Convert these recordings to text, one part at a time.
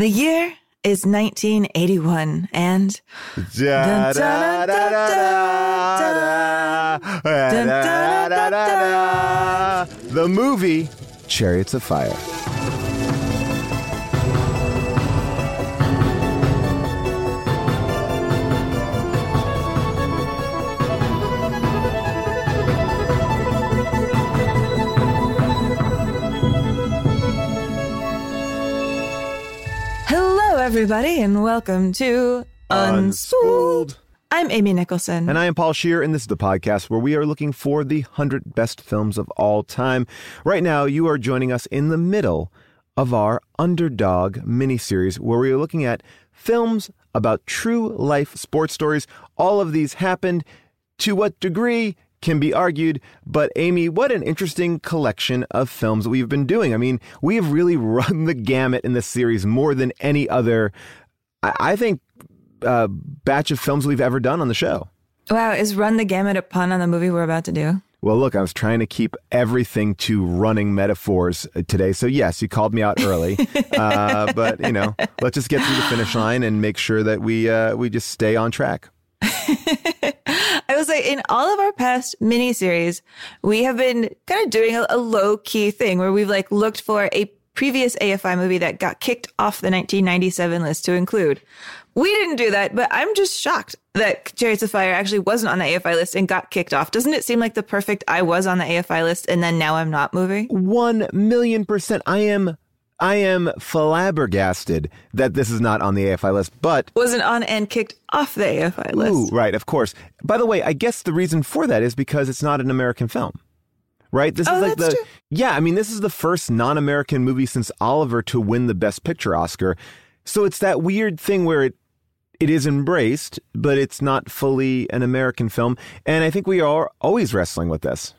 The year is 1981, and. The movie Chariots of Fire. Everybody, and welcome to Unspooled. I'm Amy Nicholson. And I am Paul Scheer, and this is the podcast where we are looking for the 100 best films of all time. Right now, you are joining us in the middle of our Underdog miniseries, where we are looking at films about true life sports stories. All of these happened. To what degree can be argued, but Amy, what an interesting collection of films we've been doing. I mean, we have really run the gamut in this series more than any other, I, I think, uh, batch of films we've ever done on the show. wow, is Run the Gamut a pun on the movie we're about to do? Well, look, I was trying to keep everything to running metaphors uh, today. So, yes, you called me out early. uh, but, you know, let's just get through the finish line and make sure that we, uh, we just stay on track. Will in all of our past miniseries, we have been kind of doing a, a low key thing where we've like looked for a previous AFI movie that got kicked off the 1997 list to include. We didn't do that, but I'm just shocked that Chariots of Fire actually wasn't on the AFI list and got kicked off. Doesn't it seem like the perfect I was on the AFI list and then now I'm not movie? One million percent. I am. I am flabbergasted that this is not on the AFI list, but Wasn't on and kicked off the AFI list. Ooh, right, of course. By the way, I guess the reason for that is because it's not an American film. Right? This Oh, is like that's the true. Yeah, I mean this is the first non-American movie since Oliver to win the best picture Oscar. So it's that weird thing where it it is embraced, but it's not fully an American film, and I think we are always wrestling with this.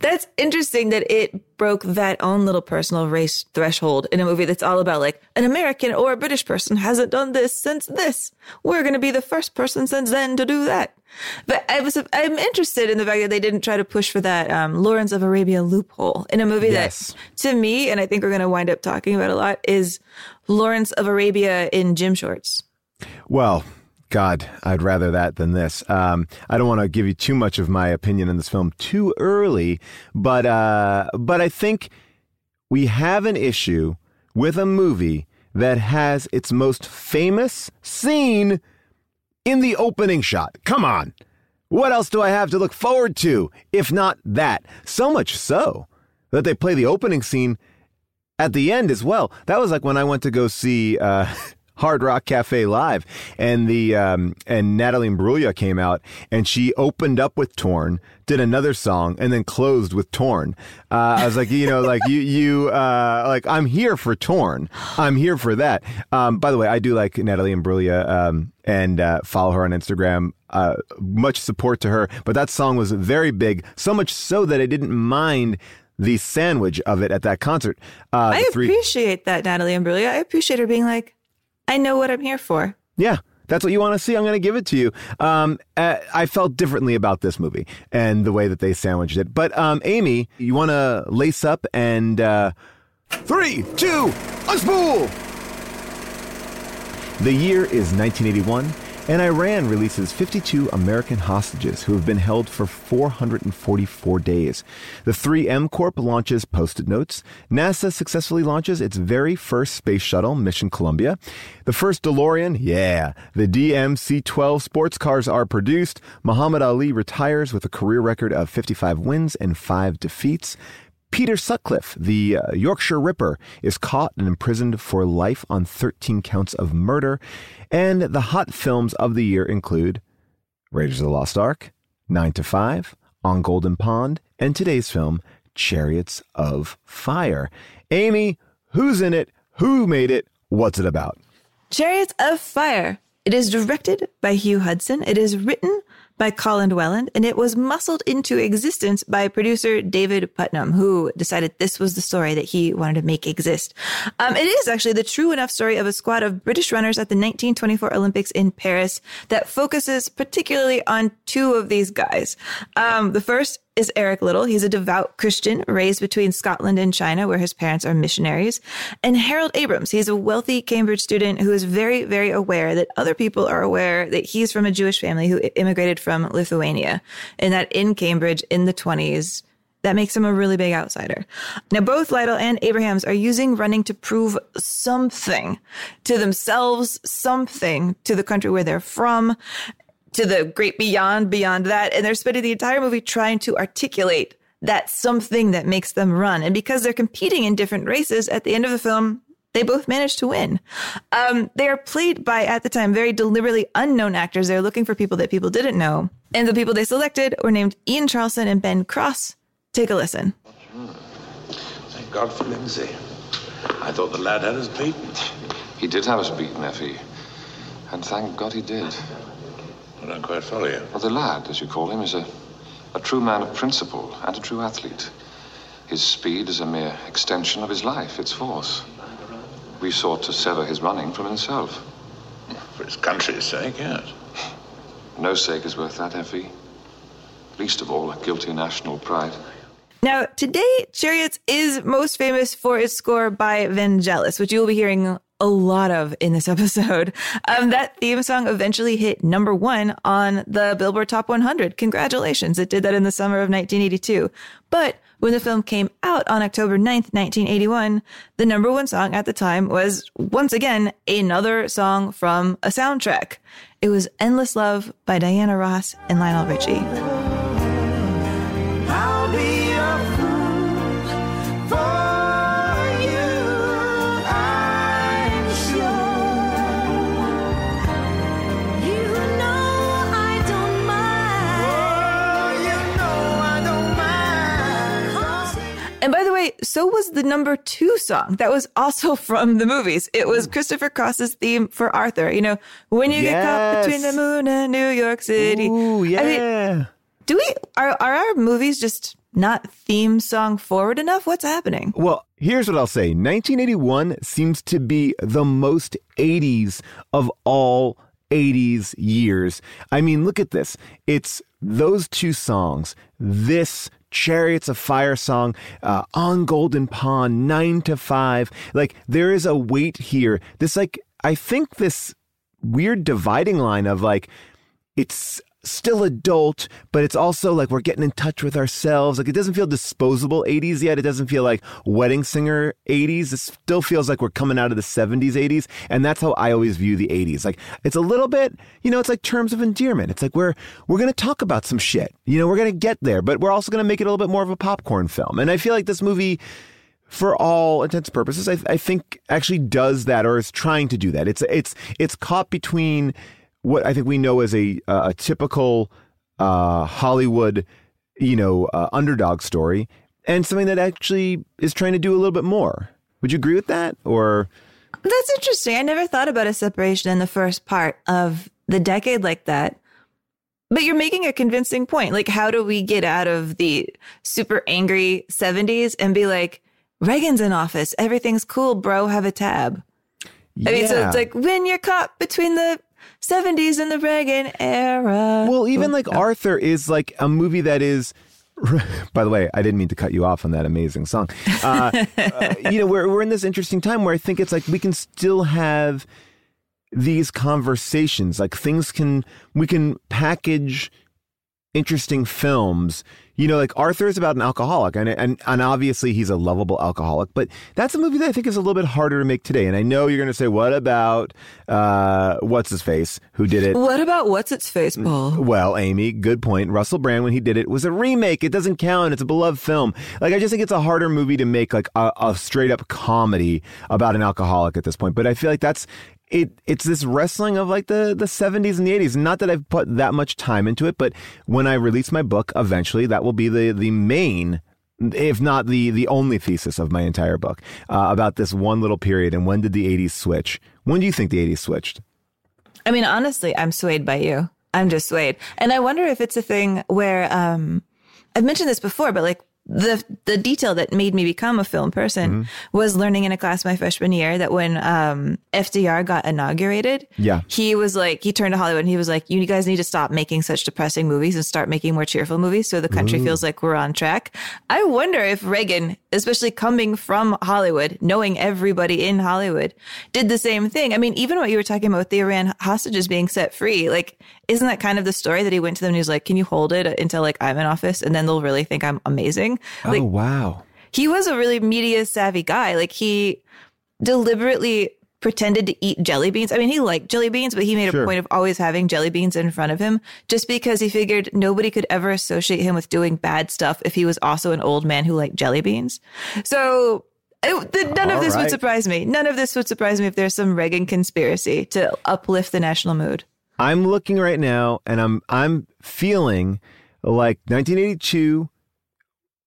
That's interesting that it broke that own little personal race threshold in a movie that's all about like an American or a British person hasn't done this since this. We're going to be the first person since then to do that. But I was I'm interested in the fact that they didn't try to push for that um, Lawrence of Arabia loophole in a movie Yes. that, to me, and I think we're going to wind up talking about a lot, is Lawrence of Arabia in gym shorts. Well, God, I'd rather that than this. Um, I don't want to give you too much of my opinion on this film too early, but uh, but I think we have an issue with a movie that has its most famous scene in the opening shot. Come on. What else do I have to look forward to if not that? So much so that they play the opening scene at the end as well. That was like when I went to go see uh, Hard Rock Cafe live, and the um, and Natalie Imbruglia came out, and she opened up with Torn, did another song, and then closed with Torn. Uh, I was like, you know, like you you uh, like I'm here for Torn. I'm here for that. Um, by the way, I do like Natalie Imbruglia um, and uh, follow her on Instagram. Uh, much support to her, but that song was very big, so much so that I didn't mind the sandwich of it at that concert. Uh, I three- appreciate that, Natalie Imbruglia. I appreciate her being like, I know what I'm here for. Yeah. That's what you want to see. I'm going to give it to you. Um, uh, I felt differently about this movie and the way that they sandwiched it. But um, Amy, you want to lace up and uh, three, two, unspool. The year is 1981 and Iran releases 52 American hostages who have been held for 444 days. The 3M Corp launches Post-it notes. NASA successfully launches its very first space shuttle, Mission Columbia. The first DeLorean, yeah. The DMC-12 sports cars are produced. Muhammad Ali retires with a career record of 55 wins and 5 defeats. Peter Sutcliffe, the uh, Yorkshire Ripper, is caught and imprisoned for life on 13 counts of murder. And the hot films of the year include Raiders of the Lost Ark, 9 to 5, On Golden Pond, and today's film, Chariots of Fire. Amy, who's in it? Who made it? What's it about? Chariots of Fire. It is directed by Hugh Hudson. It is written by Colin Welland, and it was muscled into existence by producer David Puttnam, who decided this was the story that he wanted to make exist. Um, it is actually the true enough story of a squad of British runners at the 1924 Olympics in Paris that focuses particularly on two of these guys. Um, the first is Eric Liddell. He's a devout Christian raised between Scotland and China, where his parents are missionaries. And Harold Abrahams, he's a wealthy Cambridge student who is very, very aware that other people are aware that he's from a Jewish family who immigrated from Lithuania and that in Cambridge in the 20s, that makes him a really big outsider. Now, both Liddell and Abrahams are using running to prove something to themselves, something to the country where they're from to the great beyond, beyond that. And they're spending the entire movie trying to articulate that something that makes them run. And because they're competing in different races at the end of the film, they both manage to win. Um, they are played by, at the time, very deliberately unknown actors. They're looking for people that people didn't know. And the people they selected were named Ian Charleson and Ben Cross. Take a listen. Thank God for Lindsay. I thought the lad had us beaten. He did have us beaten, Effie. And thank God he did. I don't quite follow you. Well, the lad, as you call him, is a, a true man of principle and a true athlete. His speed is a mere extension of his life, its force. We sought to sever his running from himself. For his country's sake, yes. No sake is worth that, Effie. Least of all, a guilty national pride. Now, today, Chariots is most famous for its score by Vangelis, which you will be hearing a lot of in this episode. Um, that theme song eventually hit number one on the Billboard Top 100. Congratulations. It did that in the summer of 1982. But when the film came out on October 9th, 1981, the number one song at the time was once again another song from a soundtrack. It was Endless Love by Diana Ross and Lionel Richie. Way, so was the number two song that was also from the movies. It was mm. Christopher Cross's theme for Arthur. You know, when you yes. get caught between the moon and New York City. Ooh, yeah. I mean, do we are are our movies just not theme song forward enough? What's happening? Well, here's what I'll say. 1981 seems to be the most 80s of all 80s years. I mean, look at this. It's those two songs, this Chariots of Fire song, uh, On Golden Pond, Nine to Five. Like, there is a weight here. This, like, I think this weird dividing line of like, it's still adult, but it's also like we're getting in touch with ourselves. Like it doesn't feel disposable 80s yet. It doesn't feel like wedding singer 80s. It still feels like we're coming out of the 70s, 80s. And that's how I always view the 80s. Like it's a little bit, you know, it's like terms of endearment. It's like we're we're to talk about some shit. You know, we're to get there, but we're also to make it a little bit more of a popcorn film. And I feel like this movie for all intents and purposes, I, I, think actually does that or is trying to do that. It's it's it's caught between what I think we know as a a typical uh, Hollywood, you know, uh, underdog story, and something that actually is trying to do a little bit more. Would you agree with that, or? That's interesting. I never thought about a separation in the first part of the decade like that. But you're making a convincing point. Like, how do we get out of the super angry 70s and be like, Reagan's in office. Everything's cool, bro. Have a tab. I mean, so it's like when you're caught between the 70s and the Reagan era. Well, even like Arthur is like a movie that is. By the way, I didn't mean to cut you off on that amazing song. Uh, uh, you know, we're we're in this interesting time where I think it's like we can still have these conversations. Like things can we can package interesting films. You know, like Arthur is about an alcoholic, and and and obviously he's a lovable alcoholic. But that's a movie that I think is a little bit harder to make today. And I know you're going to say, "What about uh, what's his face who did it?" what about what's its face, Paul? Well, Amy, good point. Russell Brand, when he did it, was a remake. It doesn't count. It's a beloved film. Like, I just think it's a harder movie to make, like, a, a straight up comedy about an alcoholic at this point. But I feel like that's. It it's this wrestling of like the the 70s and the 80s. Not that I've put that much time into it, but when I release my book, eventually that will be the the main if not the the only thesis of my entire book uh, about this one little period and when did the 80s switch? When do you think the 80s switched? I mean, honestly, I'm swayed by you. I'm just swayed. And I wonder if it's a thing where um I've mentioned this before, but like the the detail that made me become a film person was learning in a class my freshman year that when um FDR got inaugurated, Yeah. he was like he turned to Hollywood and he was like, You guys need to stop making such depressing movies and start making more cheerful movies so the country feels like we're on track. I wonder if Reagan, especially coming from Hollywood, knowing everybody in Hollywood, did the same thing. I mean, even what you were talking about with the Iran hostages being set free, like, isn't that kind of the story that he went to them and he was like, Can you hold it until like I'm in office and then they'll really think I'm amazing? Oh, like oh wow. he was a really media savvy guy. Like he deliberately pretended to eat jelly beans. I mean, he liked jelly beans, but he made Sure. a point of always having jelly beans in front of him just because he figured nobody could ever associate him with doing bad stuff if he was also an old man who liked jelly beans. So it, the, none All of this right. would surprise me. None of this would surprise me if there's some Reagan conspiracy to uplift the national mood. I'm looking right now and I'm I'm feeling like 1982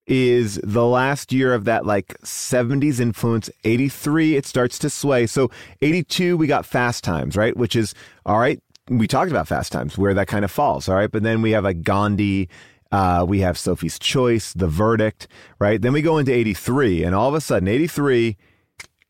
is the last year of that like 70s influence. 83 it starts to sway. So 82 we got Fast Times, right? Which is all right. We talked about Fast Times where that kind of falls, all right? But then we have like Gandhi uh, we have Sophie's Choice, The Verdict, right? Then we go into 83 and all of a sudden 83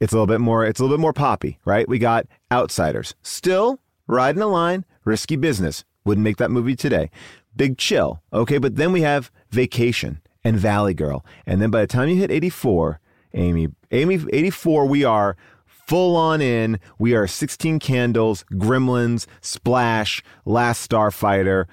it's a little bit more it's a little bit more poppy, right? We got Outsiders. Still riding the line, risky business. Wouldn't make that movie today. Big chill. Okay, but then we have Vacation and Valley Girl. And then by the time you hit 84, Amy, Amy 84 we are full on in. We are 16 Candles, Gremlins, Splash, Last Starfighter.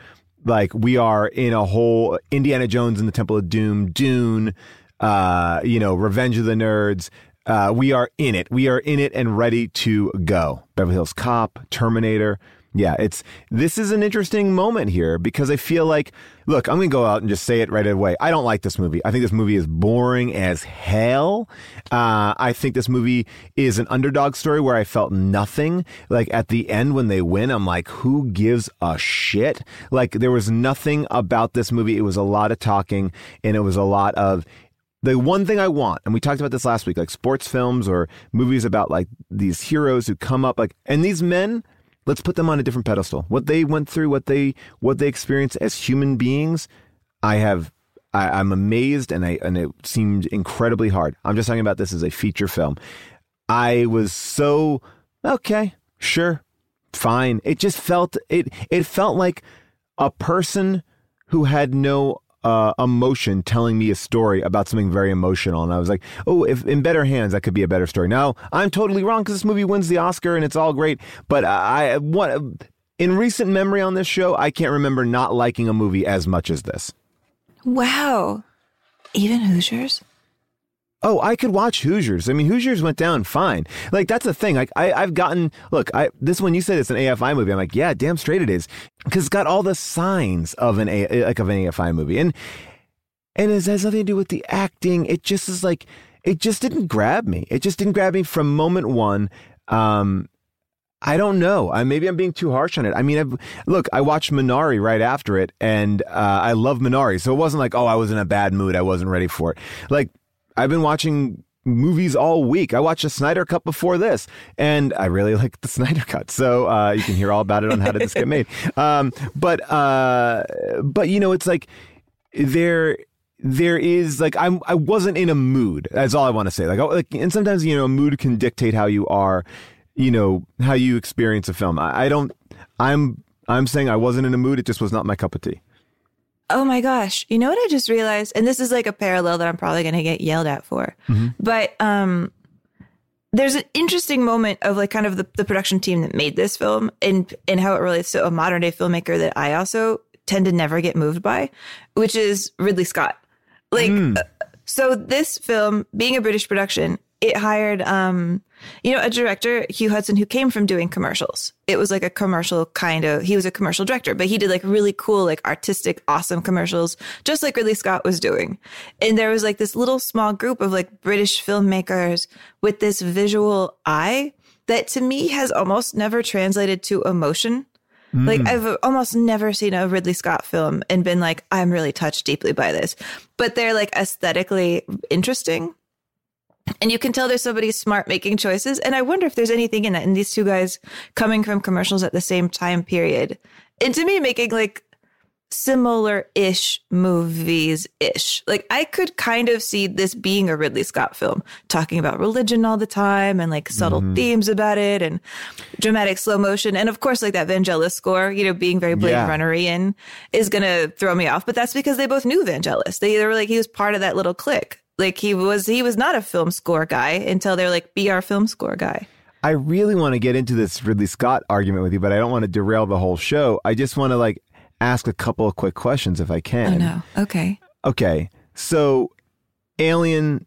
Like we are in a whole Indiana Jones and the Temple of Doom, Dune, uh, you know, Revenge of the Nerds. Uh, we are in it. We are in it and ready to go. Beverly Hills Cop, Terminator. Yeah, it's this is an interesting moment here because I feel like, look, I'm gonna go out and just say it right away. I don't like this movie. I think this movie is boring as hell. Uh, I think this movie is an underdog story where I felt nothing. Like at the end when they win, I'm like, who gives a shit? Like there was nothing about this movie. It was a lot of talking and it was a lot of the one thing I want, and we talked about this last week, like sports films or movies about like these heroes who come up, like, and these men, let's put them on a different pedestal. What they went through, what they what they experienced as human beings, I have. I, I'm amazed, and I and it seemed incredibly hard. I'm just talking about this as a feature film. I was so okay, sure, fine. It just felt it. It felt like a person who had no uh, emotion telling me a story about something very emotional, and I was like, "Oh, if in better hands, that could be a better story." Now I'm totally wrong because this movie wins the Oscar and it's all great, but I what in recent memory on this show, I can't remember not liking a movie as much as this. Wow. Even Hoosiers? Oh, I could watch Hoosiers. I mean, Hoosiers went down fine. Like that's the thing. Like I, I've gotten look. I this one you said it's an AFI movie. I'm like, yeah, damn straight it is, because it's got all the signs of an A, like of an AFI movie, and and it has nothing to do with the acting. It just is like it just didn't grab me. It just didn't grab me from moment one. Um, I don't know. I, maybe I'm being too harsh on it. I mean, I've, look, I watched Minari right after it, and uh, I love Minari, so it wasn't like, oh, I was in a bad mood. I wasn't ready for it. Like I've been watching movies all week. I watched the Snyder Cut before this, and I really like the Snyder Cut. So uh, you can hear all about it on how did this get made. Um, but uh, but you know, it's like there there is like I'm I wasn't in a mood. That's all I want to say. Like, like and sometimes you know, a mood can dictate how you are. You know how you experience a film. I, I don't. I'm I'm saying I wasn't in a mood. It just was not my cup of tea. Oh my gosh. You know what I just realized? And this is like a parallel that I'm probably going to get yelled at for. Mm-hmm. But um there's an interesting moment of like kind of the, the production team that made this film and and how it relates to a modern day filmmaker that I also tend to never get moved by, which is Ridley Scott. Like uh, so this film being a British production, it hired um you know a director Hugh Hudson who came from doing commercials. It was like a commercial kind of he was a commercial director, but he did like really cool like artistic awesome commercials just like Ridley Scott was doing. And there was like this little small group of like British filmmakers with this visual eye that to me has almost never translated to emotion. Like mm. I've almost never seen a Ridley Scott film and been like, I'm really touched deeply by this. But they're like aesthetically interesting. And you can tell there's somebody smart making choices. And I wonder if there's anything in that. And these two guys coming from commercials at the same time period. And to me, making like similar ish movies ish. Like I could kind of see this being a Ridley Scott film, talking about religion all the time and like subtle mm-hmm. themes about it and dramatic slow motion. And of course, like that Vangelis score, you know, being very Blade Yeah. Runner-ian is going to throw me off. But that's because they both knew Vangelis. They, they were like, he was part of that little clique. Like he was, he was not a film score guy until they're like, be our film score guy. I really want to get into this Ridley Scott argument with you, but I don't want to derail the whole show. I just want to like ask a couple of quick questions if I can. Oh no. Okay. Okay. So, Alien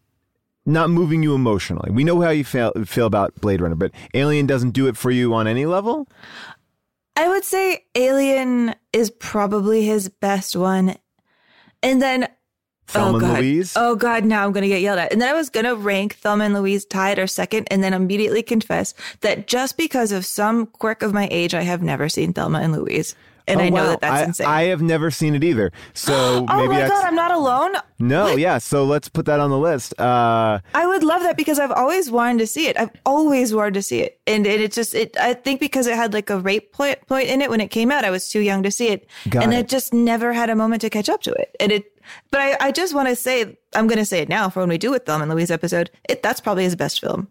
not moving you emotionally. We know how you feel, feel about Blade Runner, but Alien doesn't do it for you on any level? I would say Alien is probably his best one. And then Thelma oh and god. Louise? Oh god, now I'm gonna get yelled at. And then I was gonna rank Thelma and Louise tied or second, and then immediately confess that just because of some quirk of my age, I have never seen Thelma and Louise. And Oh, I know wow. that that's I, insane. I have never seen it either. So oh maybe my god, I'm not alone. no, yeah. So let's put that on the list. Uh, I would love that because I've always wanted to see it. I've always wanted to see it, and it, it just it. I think because it had like a rape point point in it when it came out, I was too young to see it, and it. I just never had a moment to catch up to it. And it, but I, I just want to say, I'm going to say it now for when we do with Thelma and Louise episode. It that's probably his best film.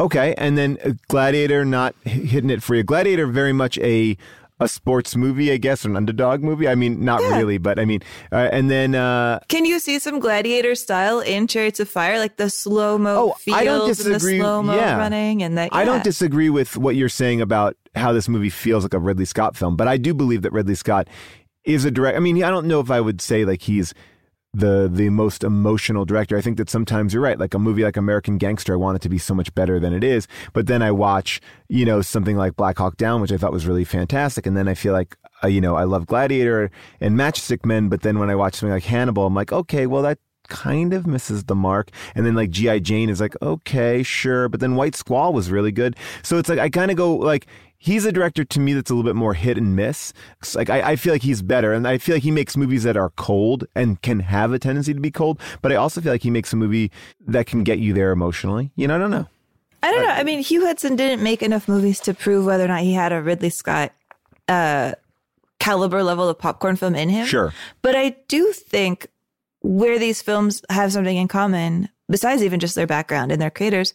okay, and then uh, Gladiator not hitting it for you. Gladiator very much a a sports movie, I guess, or an underdog movie. I mean, not really, but I mean, uh, and then uh, Can you see some gladiator style in Chariots of Fire, like the slow mo Oh, I don't and the disagree. slow mo Yeah. running and that? I don't disagree with what you're saying about how this movie feels like a Ridley Scott film, but I do believe that Ridley Scott is a direct. I mean, I don't know if I would say like he's the the most emotional director. I think that sometimes you're right. Like a movie like American Gangster, I want it to be so much better than it is. But then I watch, you know, something like Black Hawk Down, which I thought was really fantastic, and then I feel like, uh, you know, I love Gladiator and Matchstick Men. But then when I watch something like Hannibal, I'm like, okay, well that kind of misses the mark. And then like G.I. Jane is like, okay, sure. But then White Squall was really good. So it's like, I kind of go like, he's a director to me that's a little bit more hit and miss. It's like, I, I feel like he's better. And I feel like he makes movies that are cold and can have a tendency to be cold. But I also feel like he makes a movie that can get you there emotionally. You know, I don't know. I don't know. I mean, Hugh Hudson didn't make enough movies to prove whether or not he had a Ridley Scott uh, caliber level of popcorn film in him. Sure. But I do think where these films have something in common, besides even just their background and their creators,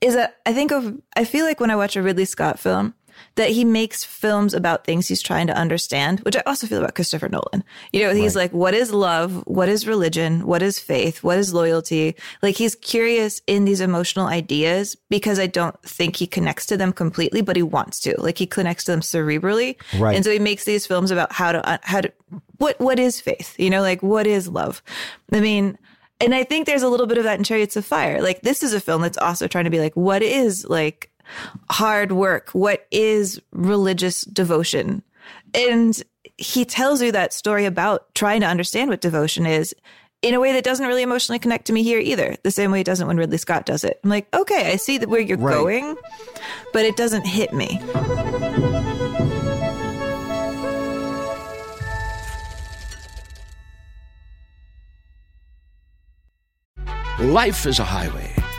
is that I think of, I feel like when I watch a Ridley Scott film, that he makes films about things he's trying to understand, which I also feel about Christopher Nolan. You know, he's like, what is love? What is religion? What is faith? What is loyalty? Like he's curious in these emotional ideas because I don't think he connects to them completely, but he wants to. Like he connects to them cerebrally. Right. And so he makes these films about how to, uh, how to, what, what is faith? You know, like what is love? I mean, and I think there's a little bit of that in Chariots of Fire. Like this is a film that's also trying to be like, what is like hard work? What is religious devotion? And he tells you that story about trying to understand what devotion is in a way that doesn't really emotionally connect to me here either. The same way it doesn't when Ridley Scott does it. I'm like, okay, I see that where you're Right. going, but it doesn't hit me. Life is a highway,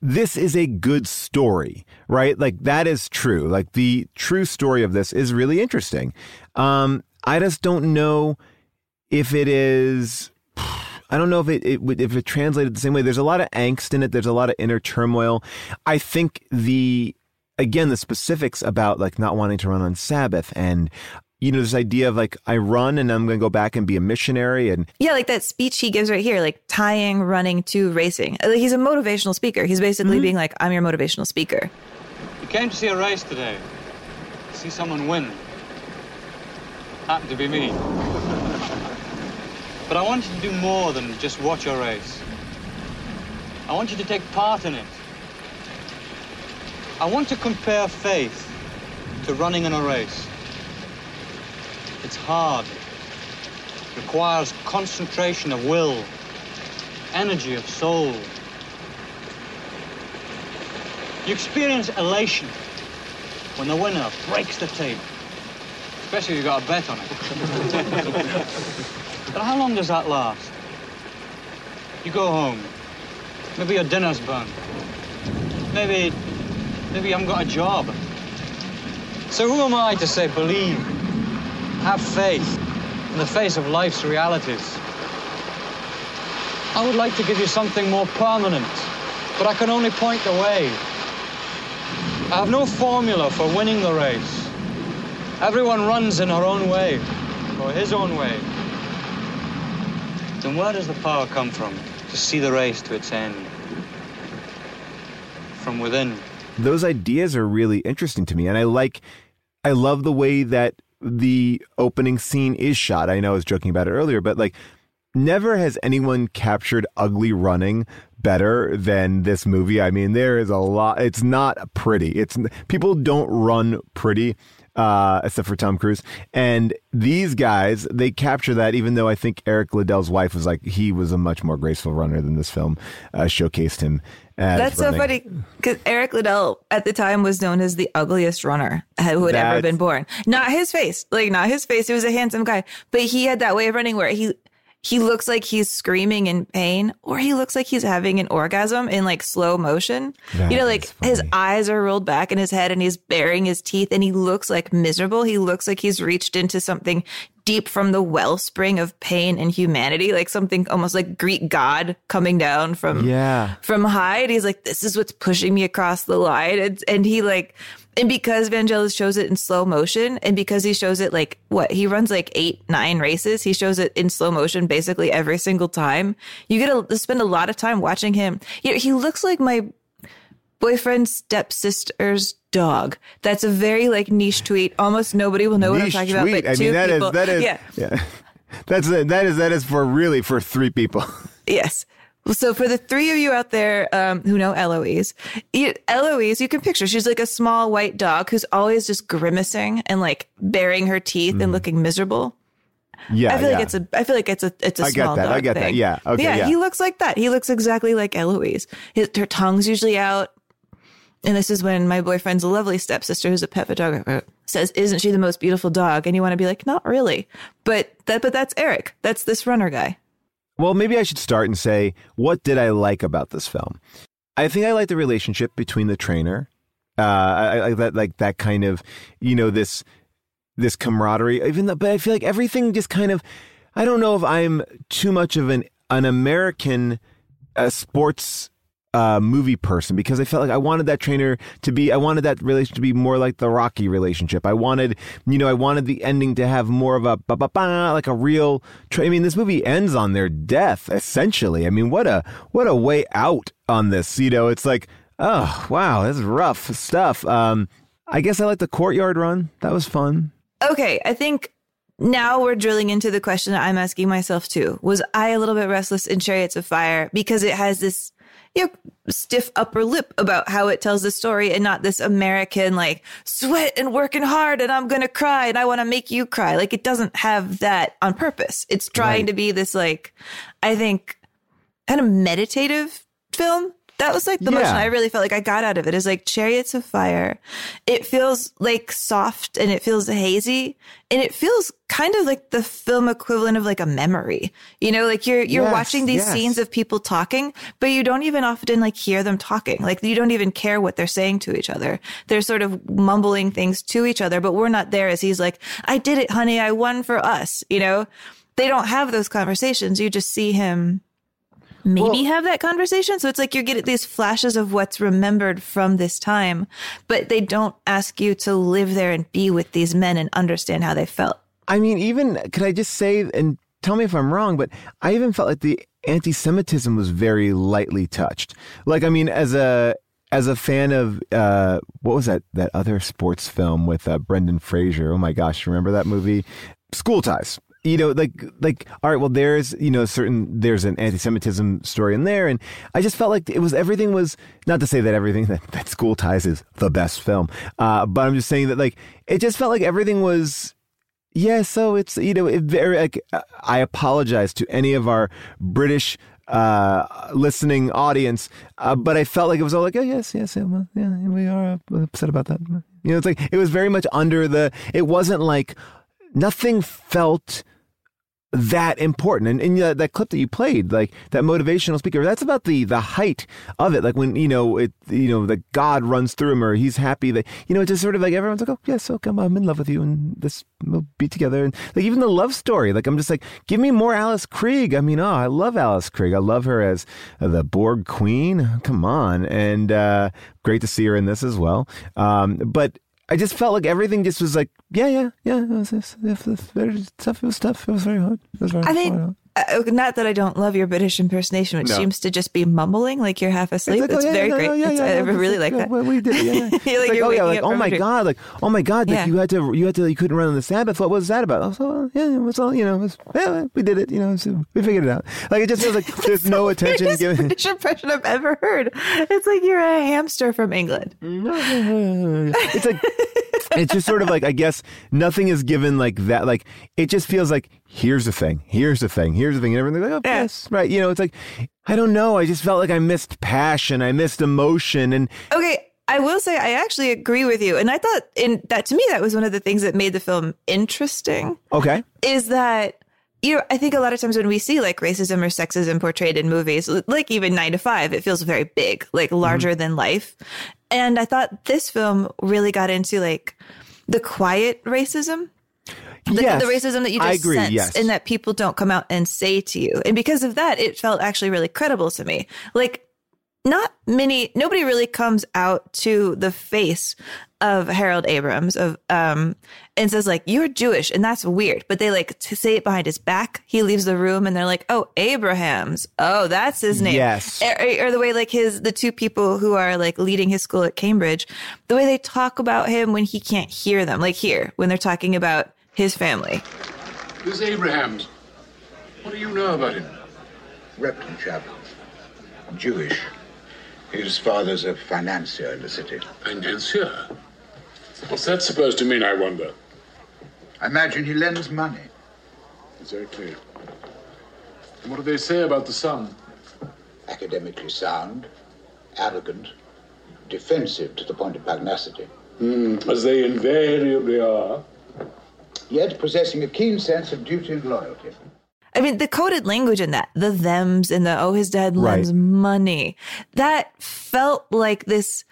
This is a good story, right? Like that is true. Like the true story of this is really interesting. Um, I just don't know if it is. I don't know if it, it if it translated the same way. There's a lot of angst in it. There's a lot of inner turmoil. I think the again the specifics about like not wanting to run on Sabbath and you know, this idea of like, I run and I'm going to go back and be a missionary. And yeah, like that speech he gives right here, like tying running to racing. Like he's a motivational speaker. He's basically mm-hmm. being like, I'm your motivational speaker. You came to see a race today, see someone win. Happened to be me. But I want you to do more than just watch a race. I want you to take part in it. I want to compare faith to running in a race. It's hard. It requires concentration of will, energy of soul. You experience elation when the winner breaks the tape. Especially if you've got a bet on it. but how long does that last? You go home. Maybe your dinner's burned. Maybe, maybe you haven't got a job. So who am I to say believe? Have faith in the face of life's realities. I would like to give you something more permanent, but I can only point the way. I have no formula for winning the race. Everyone runs in her own way, or his own way. Then where does the power come from to see the race to its end? From within. Those ideas are really interesting to me, and I like, I love the way that the opening scene is shot. I know I was joking about it earlier, but like never has anyone captured ugly running better than this movie. I mean, there is a lot. It's not pretty. It's people don't run pretty. Uh, except for Tom Cruise. And these guys, they capture that, even though I think Eric Liddell's wife was like, he was a much more graceful runner than this film uh, showcased him that's running. so funny because Eric Liddell at the time was known as the ugliest runner who had That's... ever been born. Not his face, like not his face. He was a handsome guy, but he had that way of running where he he looks like he's screaming in pain, or he looks like he's having an orgasm in like slow motion. That you know, like his eyes are rolled back in his head, and he's baring his teeth, and he looks like miserable. He looks like he's reached into something deep from the wellspring of pain and humanity, like something almost like Greek god coming down from yeah from high. And he's like, "This is what's pushing me across the line." And, and he like, and because Vangelis shows it in slow motion, and because he shows it like what he runs like eight nine races, he shows it in slow motion basically every single time. You get to spend a lot of time watching him. You know, he looks like my boyfriend's stepsister's dog. That's a very like niche tweet. Almost nobody will know niche what I'm talking tweet. about. But I mean, that people, is, that is yeah. yeah. That's that is that is for really for three people. yes. So for the three of you out there um, who know Eloise, Eloise, you can picture she's like a small white dog who's always just grimacing and like baring her teeth mm. and looking miserable. Yeah, I feel yeah. like it's a. I feel like it's a. It's a I small get that. dog I get thing. that. Yeah. Okay. Yeah, yeah, He looks like that. He looks exactly like Eloise. His, her tongue's usually out. And this is when my boyfriend's lovely stepsister, who's a pet photographer, says, "Isn't she the most beautiful dog?" And you want to be like, "Not really," but that, but that's Eric. That's this runner guy. Well, maybe I should start and say, what did I like about this film? I think I like the relationship between the trainer, uh, I, I that like that kind of, you know, this this camaraderie. Even though, but I feel like everything just kind of, I don't know if I'm too much of an an American uh, sports uh, movie person because I felt like I wanted that trainer to be, I wanted that relationship to be more like the Rocky relationship. I wanted, you know, I wanted the ending to have more of a ba ba ba, like a real. Tra- I mean, this movie ends on their death essentially. I mean, what a what a way out on this. You know, it's like, oh wow, this is rough stuff. Um, I guess I like the courtyard run. That was fun. Okay, I think now we're drilling into the question I'm asking myself too. Was I a little bit restless in Chariots of Fire because it has this you know, stiff upper lip about how it tells the story and not this American like sweat and working hard and I'm going to cry and I want to make you cry. Like it doesn't have that on purpose. It's trying Right. to be this like, I think kind of meditative film. That was like the Yeah. motion I really felt like I got out of it is like Chariots of Fire. It feels like soft and it feels hazy and it feels kind of like the film equivalent of like a memory. You know, like you're you're Yes, watching these yes. scenes of people talking, but you don't even often like hear them talking. Like you don't even care what they're saying to each other. They're sort of mumbling things to each other, but we're not there as he's like, "I did it, honey. I won for us." You know? They don't have those conversations. You just see him maybe have that conversation. So it's like you're getting these flashes of what's remembered from this time, but they don't ask you to live there and be with these men and understand how they felt. I mean, even could I just say and tell me if I'm wrong, but I even felt like the anti-Semitism was very lightly touched. Like, I mean, as a as a fan of uh, what was that that other sports film with uh, Brendan Fraser? Oh my gosh, remember that movie? School Ties. You know, like like all right, well, there's you know certain there's an anti-Semitism story in there, and I just felt like it was everything was not to say that everything that, that School Ties is the best film, uh, but I'm just saying that like it just felt like everything was yeah, so it's you know it very like I apologize to any of our British uh listening audience, uh, but I felt like it was all like oh yes yes yeah, well, yeah we are upset about that. You know, it's like it was very much under the. It wasn't like nothing felt that important. And, and that clip that you played like that motivational speaker that's about the the height of it. Like when you know it you know the god runs through him or he's happy that you know it's just sort of like everyone's like oh yes okay i'm in love with you and this we'll be together. And like even the love story like i'm just like give me more alice krige. I mean oh i love alice krige. I love her as the borg queen. Come on. And uh great to see her in this as well. Um but I just felt like everything just was like, yeah, yeah, yeah. It was, it was, it was very tough. It was tough. It was very hard. It was very I hard. Uh, not that I don't love your British impersonation, which No. seems to just be mumbling like you're half asleep. like, It's, oh, yeah, very yeah, great. no, yeah, It's- yeah, I really like that. we did yeah. You're like, oh yeah, like oh my god, like oh my god, like you had to, you had to, you couldn't run on the Sabbath. What was that about? I was like, yeah, it was all, you know, was, yeah, we did it, you know, so we figured it out. Like it just feels like there's no attention given. British impression I've ever heard. It's like you're a hamster from England. it's like it's just sort of like I guess nothing is given like that. Like it just feels like here's the thing, here's the thing, here's the thing, and everything's like oh yes, right. You know, it's like I don't know. I just felt like I missed passion, I missed emotion, and Okay, I will say I actually agree with you, and I thought in that to me that was one of the things that made the film interesting. okay, Is that you know I think a lot of times when we see like racism or sexism portrayed in movies, like even Nine to Five, it feels very big, like mm-hmm. larger than life. And I thought this film really got into like the quiet racism the, yes, the racism that you just I agree. sense yes, and that people don't come out and say to you. And because of that, it felt actually really credible to me. Like not many nobody really comes out to the face of Harold Abrahams of um and says like you're Jewish and that's weird but they like to say it behind his back he leaves the room and they're like oh Abrahams oh that's his name Yes. or, or the way like his the two people who are like leading his school at Cambridge the way they talk about him when he can't hear them like here when they're talking about his family This Abrahams. What do you know about him? Repton chap. Jewish. His father's a financier in the city. Financier. What's that supposed to mean, I wonder? I imagine he lends money. Exactly. And what do they say about the son? Academically sound, arrogant, defensive to the point of pugnacity. Hmm, as they invariably are. Yet possessing a keen sense of duty and loyalty. I mean, the coded language in that, the thems and the, oh, his dad Right. money, that felt like this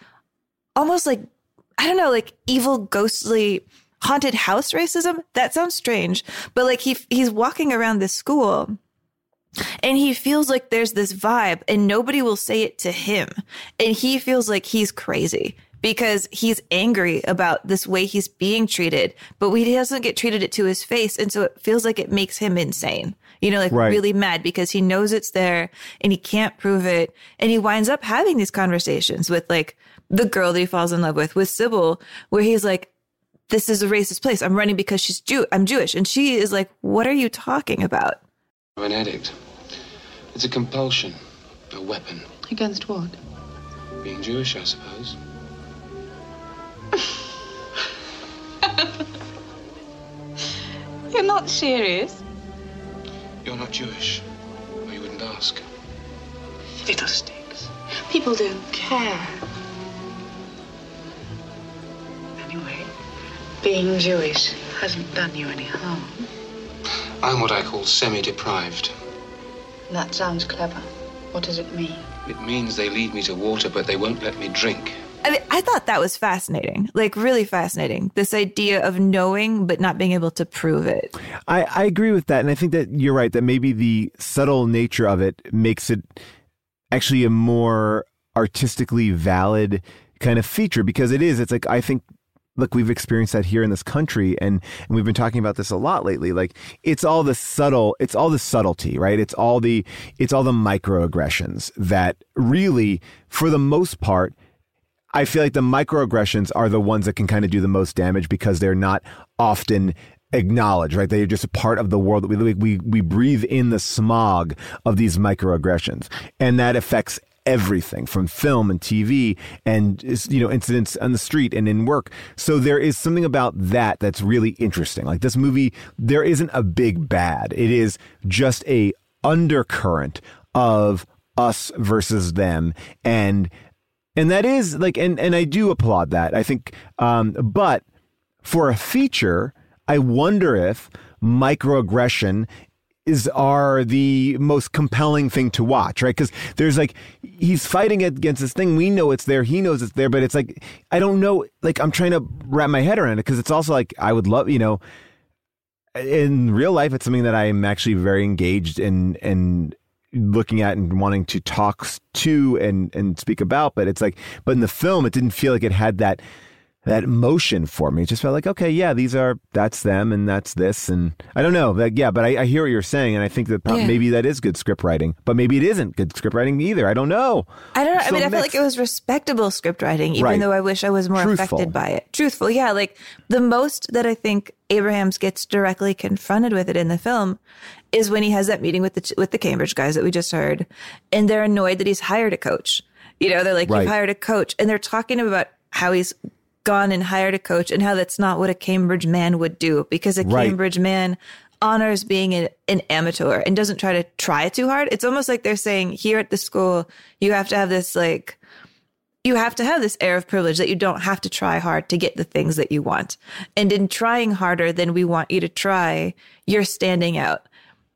almost like, I don't know, like evil, ghostly, haunted house racism. That sounds strange, but like he, he's walking around this school And he feels like there's this vibe and nobody will say it to him. And he feels like he's crazy because he's angry about this way he's being treated, but he doesn't get treated it to his face. And so it feels like it makes him insane, you know, like Right. really mad because he knows it's there and he can't prove it. And he winds up having these conversations with like the girl that he falls in love with, with Sybil, where he's like, this is a racist place. I'm running because she's Jew. I'm Jewish. And she is like, what are you talking about? I'm an addict. It's a compulsion, a weapon. Against what? Being Jewish, I suppose. You're not serious. You're not Jewish, or you wouldn't ask. Fiddlesticks. People don't care. Anyway, being Jewish hasn't done you any harm. I'm what I call semi-deprived. That sounds clever. What does it mean? It means they lead me to water, but they won't let me drink. I mean, I thought that was fascinating, like really fascinating. This idea of knowing but not being able to prove it. I, I agree with that. And I think that you're right, that maybe the subtle nature of it makes it actually a more artistically valid kind of feature because it is. It's like, I think. Look, we've experienced that here in this country, and, and we've been talking about this a lot lately. Like, it's all the subtle, it's all the subtlety, right? It's all the, it's all the microaggressions that really, for the most part, I feel like the microaggressions are the ones that can kind of do the most damage because they're not often acknowledged, right? They're just a part of the world that we live. We we breathe in the smog of these microaggressions, and that affects everything from film and TV and you know incidents on the street and in work. So there is something about that that's really interesting. Like this movie, there isn't a big bad. It is just a undercurrent of us versus them and and that is like and and I do applaud that. I think um but for a feature, I wonder if microaggression is are the most compelling thing to watch, right? Because there's like he's fighting against this thing. We know it's there. He knows it's there, but it's like I don't know. Like I'm trying to wrap my head around it because it's also like I would love, you know, in real life, it's something that I'm actually very engaged in and looking at and wanting to talk to and and speak about. But it's like, but in the film, it didn't feel like it had that that motion for me. It just felt like, okay, yeah, these are that's them and that's this, and I don't know, like, yeah, but I, I hear what you're saying, and I think that Yeah. maybe that is good script writing, but maybe it isn't good script writing either. I don't know. I don't know. So I mean, I feel like it was respectable script writing, even Right. though I wish I was more Truthful. affected by it. Truthful, yeah. Like the most that I think Abrahams gets directly confronted with it in the film is when he has that meeting with the with the Cambridge guys that we just heard, and they're annoyed that he's hired a coach. You know, they're like, Right. "You've hired a coach," and they're talking about how he's gone and hired a coach and how that's not what a Cambridge man would do because a Right. Cambridge man honors being an, an amateur and doesn't try to try too hard. It's almost like they're saying here at the school, you have to have this like, you have to have this air of privilege that you don't have to try hard to get the things that you want. And in trying harder than we want you to try, you're standing out.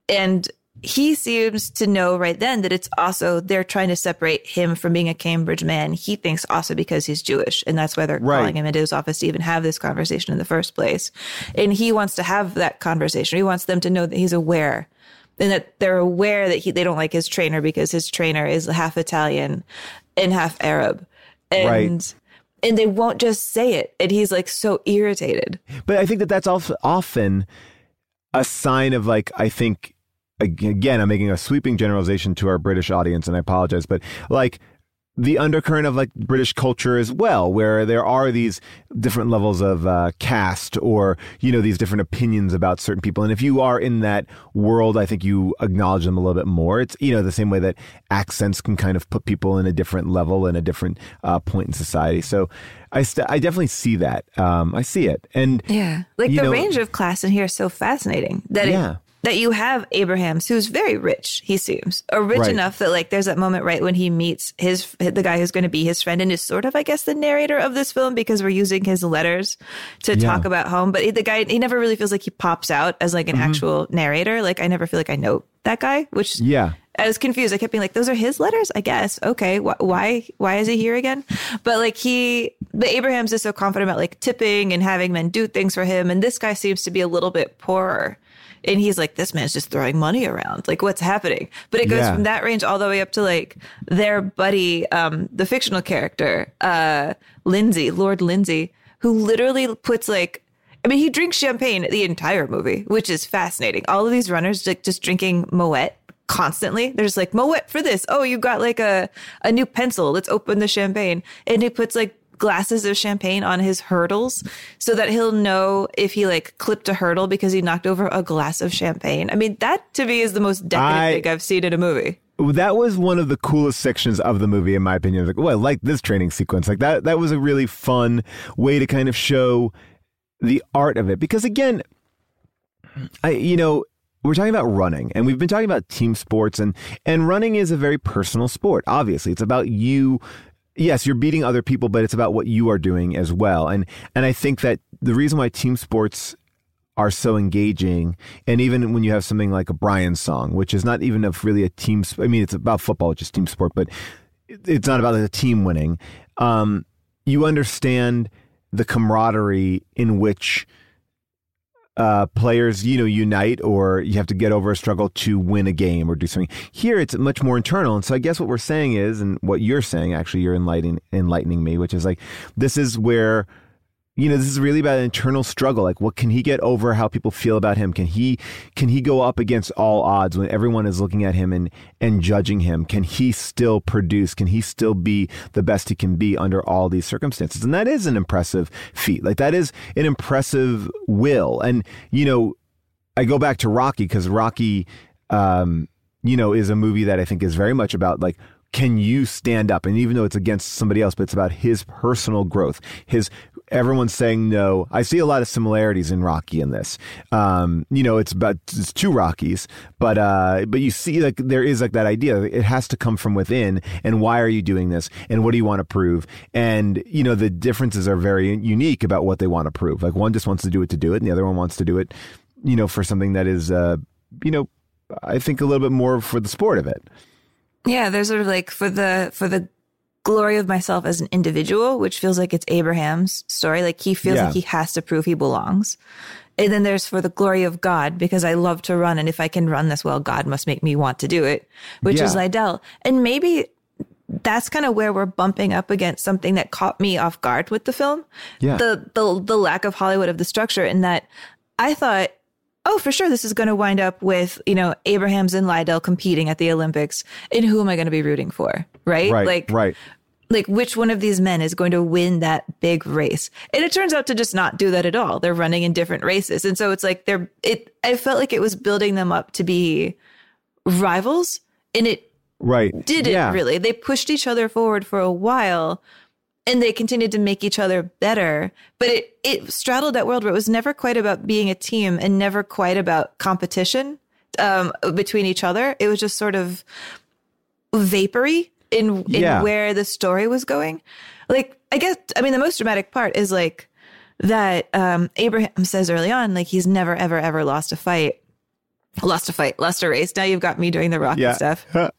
And he seems to know right then that it's also they're trying to separate him from being a Cambridge man. He thinks also because he's Jewish, and that's why they're Right. calling him into his office to even have this conversation in the first place. And he wants to have that conversation. He wants them to know that he's aware and that they're aware that he, they don't like his trainer because his trainer is half Italian and half Arab. And Right. and they won't just say it. And he's like so irritated. But I think that that's often a sign of like I think again I'm making a sweeping generalization to our British audience and I apologize but like the undercurrent of like British culture as well where there are these different levels of uh, caste or you know these different opinions about certain people. And if you are in that world I think you acknowledge them a little bit more. It's you know the same way that accents can kind of put people in a different level and a different uh, point in society. So I st- I definitely see that. Um, I see it. And Yeah. Like the know- range of class in here is so fascinating that it- Yeah. That you have Abrahams who's very rich, he seems. Or rich Right. enough that like there's that moment right when he meets his the guy who's going to be his friend and is sort of I guess the narrator of this film because we're using his letters to Yeah. talk about home, but he, the guy he never really feels like he pops out as like an Mm-hmm. actual narrator. Like I never feel like I know that guy, which Yeah. I was confused. I kept being like, "Those are his letters, I guess." Okay, wh- why? Why is he here again? But like he, the Abrahams is so confident about like tipping and having men do things for him, and this guy seems to be a little bit poorer And he's like, this man's just throwing money around. Like, what's happening? But it goes Yeah. from that range all the way up to like their buddy, um, the fictional character, uh, Lindsay, Lord Lindsay, who literally puts like, I mean, he drinks champagne the entire movie, which is fascinating. All of these runners like just drinking Moet constantly. They're just like Moet for this. Oh, you got like a a new pencil. Let's open the champagne. And he puts like glasses of champagne on his hurdles so that he'll know if he like clipped a hurdle because he knocked over a glass of champagne. I mean, that to me is the most decadent I- thing I've seen in a movie. that was one of the coolest sections of the movie, in my opinion. Like, oh, I like this training sequence. Like that, that was a really fun way to kind of show the art of it. Because again, I, you know, we're talking about running and we've been talking about team sports and, and running is a very personal sport. Obviously, it's about you. Yes, you're beating other people, but it's about what you are doing as well. And, and I think that the reason why team sports are so engaging. And even when you have something like a Brian song, which is not even a, really a team, I mean, it's about football, which is team sport, but it's not about the team winning. Um, you understand the camaraderie in which uh, players, you know, unite or you have to get over a struggle to win a game or do something. Here, it's much more internal. And so I guess what we're saying is, and what you're saying, actually, you're enlightening, enlightening me, which is like, this is where you know this is really about an internal struggle. Like what can he get over how people feel about him? Can he can he go up against all odds when everyone is looking at him and and judging him? Can he still produce? Can he still be the best he can be under all these circumstances? And that is an impressive feat. Like that is an impressive will. And you know I go back to Rocky because Rocky, um, you know, is a movie that I think is very much about like, can you stand up? And even though it's against somebody else, but it's about his personal growth. His everyone's saying no. I see a lot of similarities in Rocky in this. Um, you know, it's about it's two Rockies, but uh, but you see like there is like that idea. It has to come from within. And why are you doing this? And what do you want to prove? And you know, the differences are very unique about what they want to prove. Like one just wants to do it to do it, and the other one wants to do it you know, for something that is, uh, you know, I think a little bit more for the sport of it. Yeah, there's sort of like for the for the glory of myself as an individual, which feels like it's Abraham's story. Like he feels Yeah. like he has to prove he belongs. And then there's for the glory of God, because I love to run, and if I can run this well, God must make me want to do it, which is Yeah. Liddell. And maybe that's kind of where we're bumping up against something that caught me off guard with the film. Yeah. The the the lack of Hollywood of the structure in that I thought oh, for sure, this is going to wind up with, you know, Abrahams and Liddell competing at the Olympics. And who am I going to be rooting for? Right? Right. Like, right. like which one of these men is going to win that big race? And it turns out to just not do that at all. They're running in different races. And so it's like they're, it, I felt like it was building them up to be rivals and it Right. didn't yeah. really. They pushed each other forward for a while and they continued to make each other better. But it, it straddled that world where it was never quite about being a team and never quite about competition um, between each other. It was just sort of vapory in, in Yeah. where the story was going. Like, I guess, I mean, the most dramatic part is like that um, Abraham says early on, like, he's never, ever, ever lost a fight. Lost a fight, lost a race. Now you've got me doing the rocky Yeah. stuff.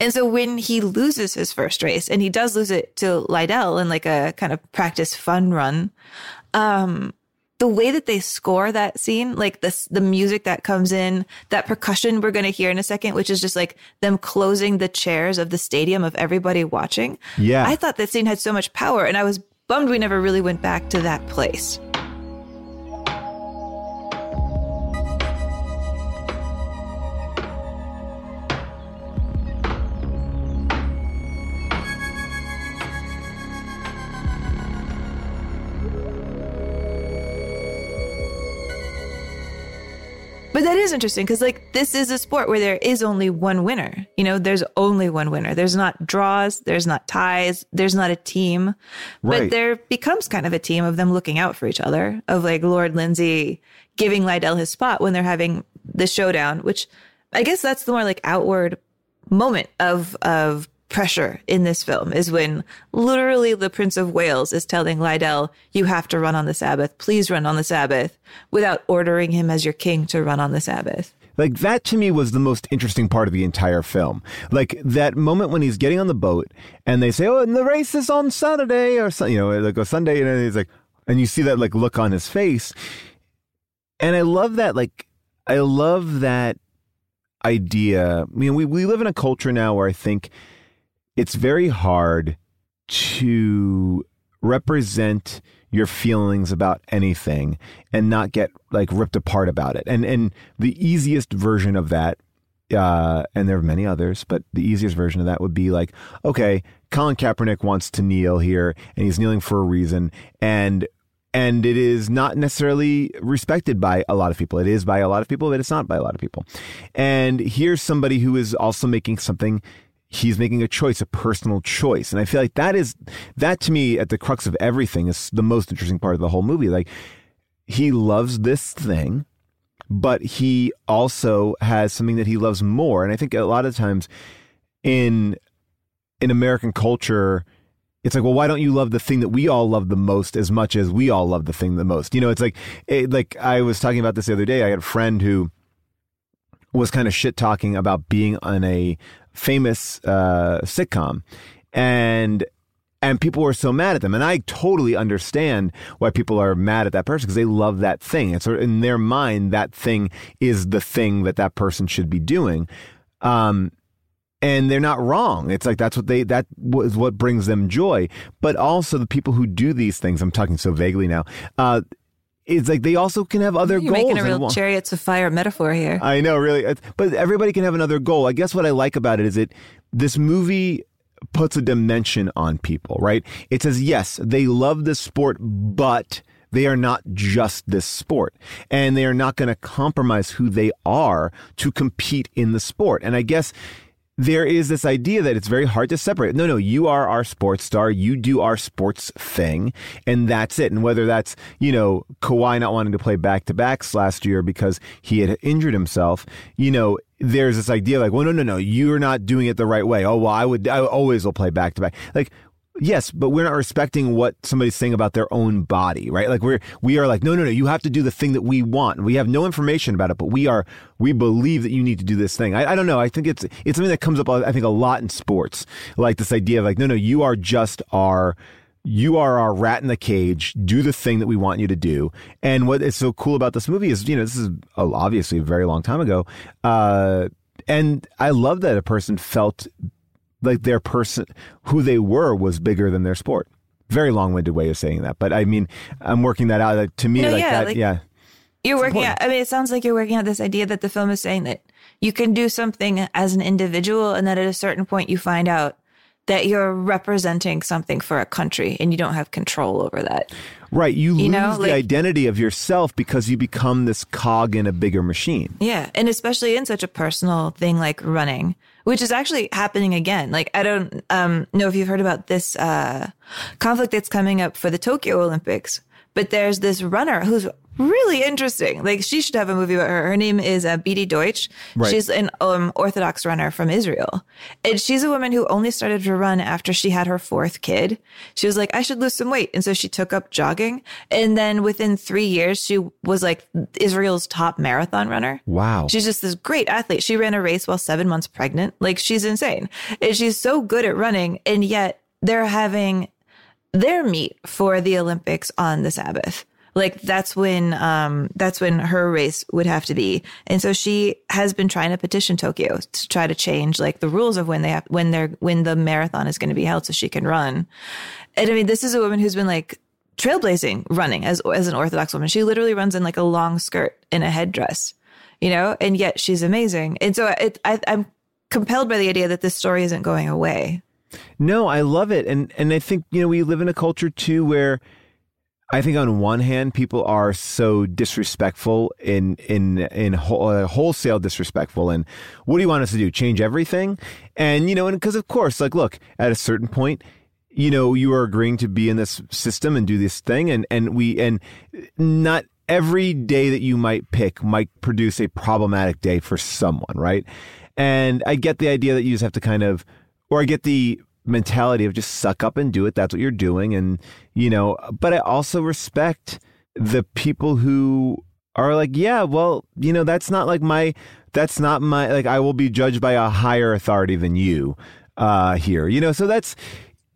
And so when he loses his first race, and he does lose it to Liddell in like a kind of practice fun run, um, the way that they score that scene, like this, the music that comes in, that percussion we're going to hear in a second, which is just like them closing the chairs of the stadium of everybody watching. Yeah. I thought that scene had so much power, and I was bummed we never really went back to that place. Is interesting because, like, this is a sport where there is only one winner. You know, there's only one winner. There's not draws, there's not ties, there's not a team. But there becomes kind of a team of them looking out for each other, of like Lord Lindsay giving Liddell his spot when they're having the showdown, which I guess that's the more like outward moment of of pressure in this film is when literally the Prince of Wales is telling Liddell, you have to run on the Sabbath. Please run on the Sabbath without ordering him as your king to run on the Sabbath. Like that to me was the most interesting part of the entire film. Like that moment when he's getting on the boat and they say, "Oh, and the race is on Saturday or you know, like a Sunday," and he's like, and you see that like look on his face, and I love that. Like, I love that idea. I mean, we, we live in a culture now where I think it's very hard to represent your feelings about anything and not get like ripped apart about it. And and the easiest version of that uh, and there are many others, but the easiest version of that would be like, okay, Colin Kaepernick wants to kneel here, and he's kneeling for a reason, and and it is not necessarily respected by a lot of people. It is by a lot of people, but it's not by a lot of people. And here's somebody who is also making something. He's making a choice, a personal choice, and I feel like that is that to me at the crux of everything is the most interesting part of the whole movie. Like he loves this thing but he also has something that he loves more. And I think a lot of times in in American culture, it's like, well, why don't you love the thing that we all love the most as much as we all love the thing the most? You know, it's like, it, like I was talking about this the other day. I had a friend who was kind of shit talking about being on a famous uh, sitcom, and and people were so mad at them. And I totally understand why people are mad at that person because they love that thing. And so in their mind, that thing is the thing that that person should be doing. Um, and they're not wrong. It's like that's what they that was what brings them joy. But also the people who do these things. I'm talking so vaguely now. Uh, it's like they also can have other You're goals. making a real chariots of fire metaphor here. I know, really. But everybody can have another goal. I guess what I like about it is it this movie puts a dimension on people, right? It says, yes, they love this sport, but they are not just this sport. And they are not going to compromise who they are to compete in the sport. And I guess there is this idea that it's very hard to separate. No, no, you are our sports star. You do our sports thing, and that's it. And whether that's, you know, Kawhi not wanting to play back to backs last year because he had injured himself, you know, there's this idea like, well, no, no, no, you're not doing it the right way. Oh, well, I would, I always will play back to back. Like, Yes, but we're not respecting what somebody's saying about their own body, right? Like we're we are like, no, no, no, you have to do the thing that we want. We have no information about it, but we are we believe that you need to do this thing. I, I don't know. I think it's it's something that comes up. I think a lot in sports, like this idea of like, no, no, you are just our you are our rat in the cage. Do the thing that we want you to do. And what is so cool about this movie is, you know, this is obviously a very long time ago. Uh, and I love that a person felt like their person, who they were, was bigger than their sport. Very long-winded way of saying that, but I mean, I'm working that out. Like, to me, No, like yeah, that, like- yeah. You're It's working out. I mean, it sounds like you're working out this idea that the film is saying that you can do something as an individual, and that at a certain point you find out that you're representing something for a country, and you don't have control over that. Right. You, You lose know, the like- identity of yourself because you become this cog in a bigger machine. Yeah, and especially in such a personal thing like running, which is actually happening again. Like I don't um, know if you've heard about this uh, conflict that's coming up for the Tokyo Olympics, but there's this runner who's really interesting. Like she should have a movie about her. Her name is uh, Deutsch. Right. She's an um, Orthodox runner from Israel, and she's a woman who only started to run after she had her fourth kid. She was like, I should lose some weight, and so she took up jogging, and then within three years, she was like Israel's top marathon runner. Wow. She's just this great athlete. She ran a race while seven months pregnant. Like she's insane. And she's so good at running. And yet they're having their meet for the Olympics on the Sabbath. Like that's when um that's when her race would have to be. And so she has been trying to petition Tokyo to try to change like the rules of when they have when they're when the marathon is going to be held so she can run. And I mean this is a woman who's been like trailblazing running as as an orthodox woman. She literally runs in like a long skirt in a headdress you know, and yet she's amazing. And so it, I, I'm compelled by the idea that this story isn't going away. No, I love it, and and I think you know we live in a culture too where I think on one hand people are so disrespectful in in in whole, uh, wholesale disrespectful, and what do you want us to do? Change everything? And you know, and because of course, like look, at a certain point. You know, you are agreeing to be in this system and do this thing, and and we and not every day that you might pick might produce a problematic day for someone, right? And I get the idea that you just have to kind of, or I get the mentality of just suck up and do it. That's what you're doing. And, you know, but I also respect the people who are like, yeah, well, you know, that's not like my, that's not my, like, I will be judged by a higher authority than you uh, here, you know, so that's,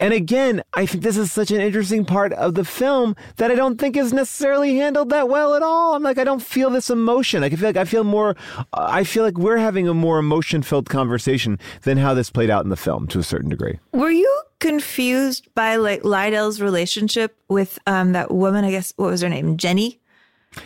And again, I think this is such an interesting part of the film that I don't think is necessarily handled that well at all. I'm like, I don't feel this emotion. I feel like I feel more, uh, I feel like we're having a more emotion filled conversation than how this played out in the film to a certain degree. Were you confused by like Liddell's relationship with um that woman? I guess what was her name, Jenny?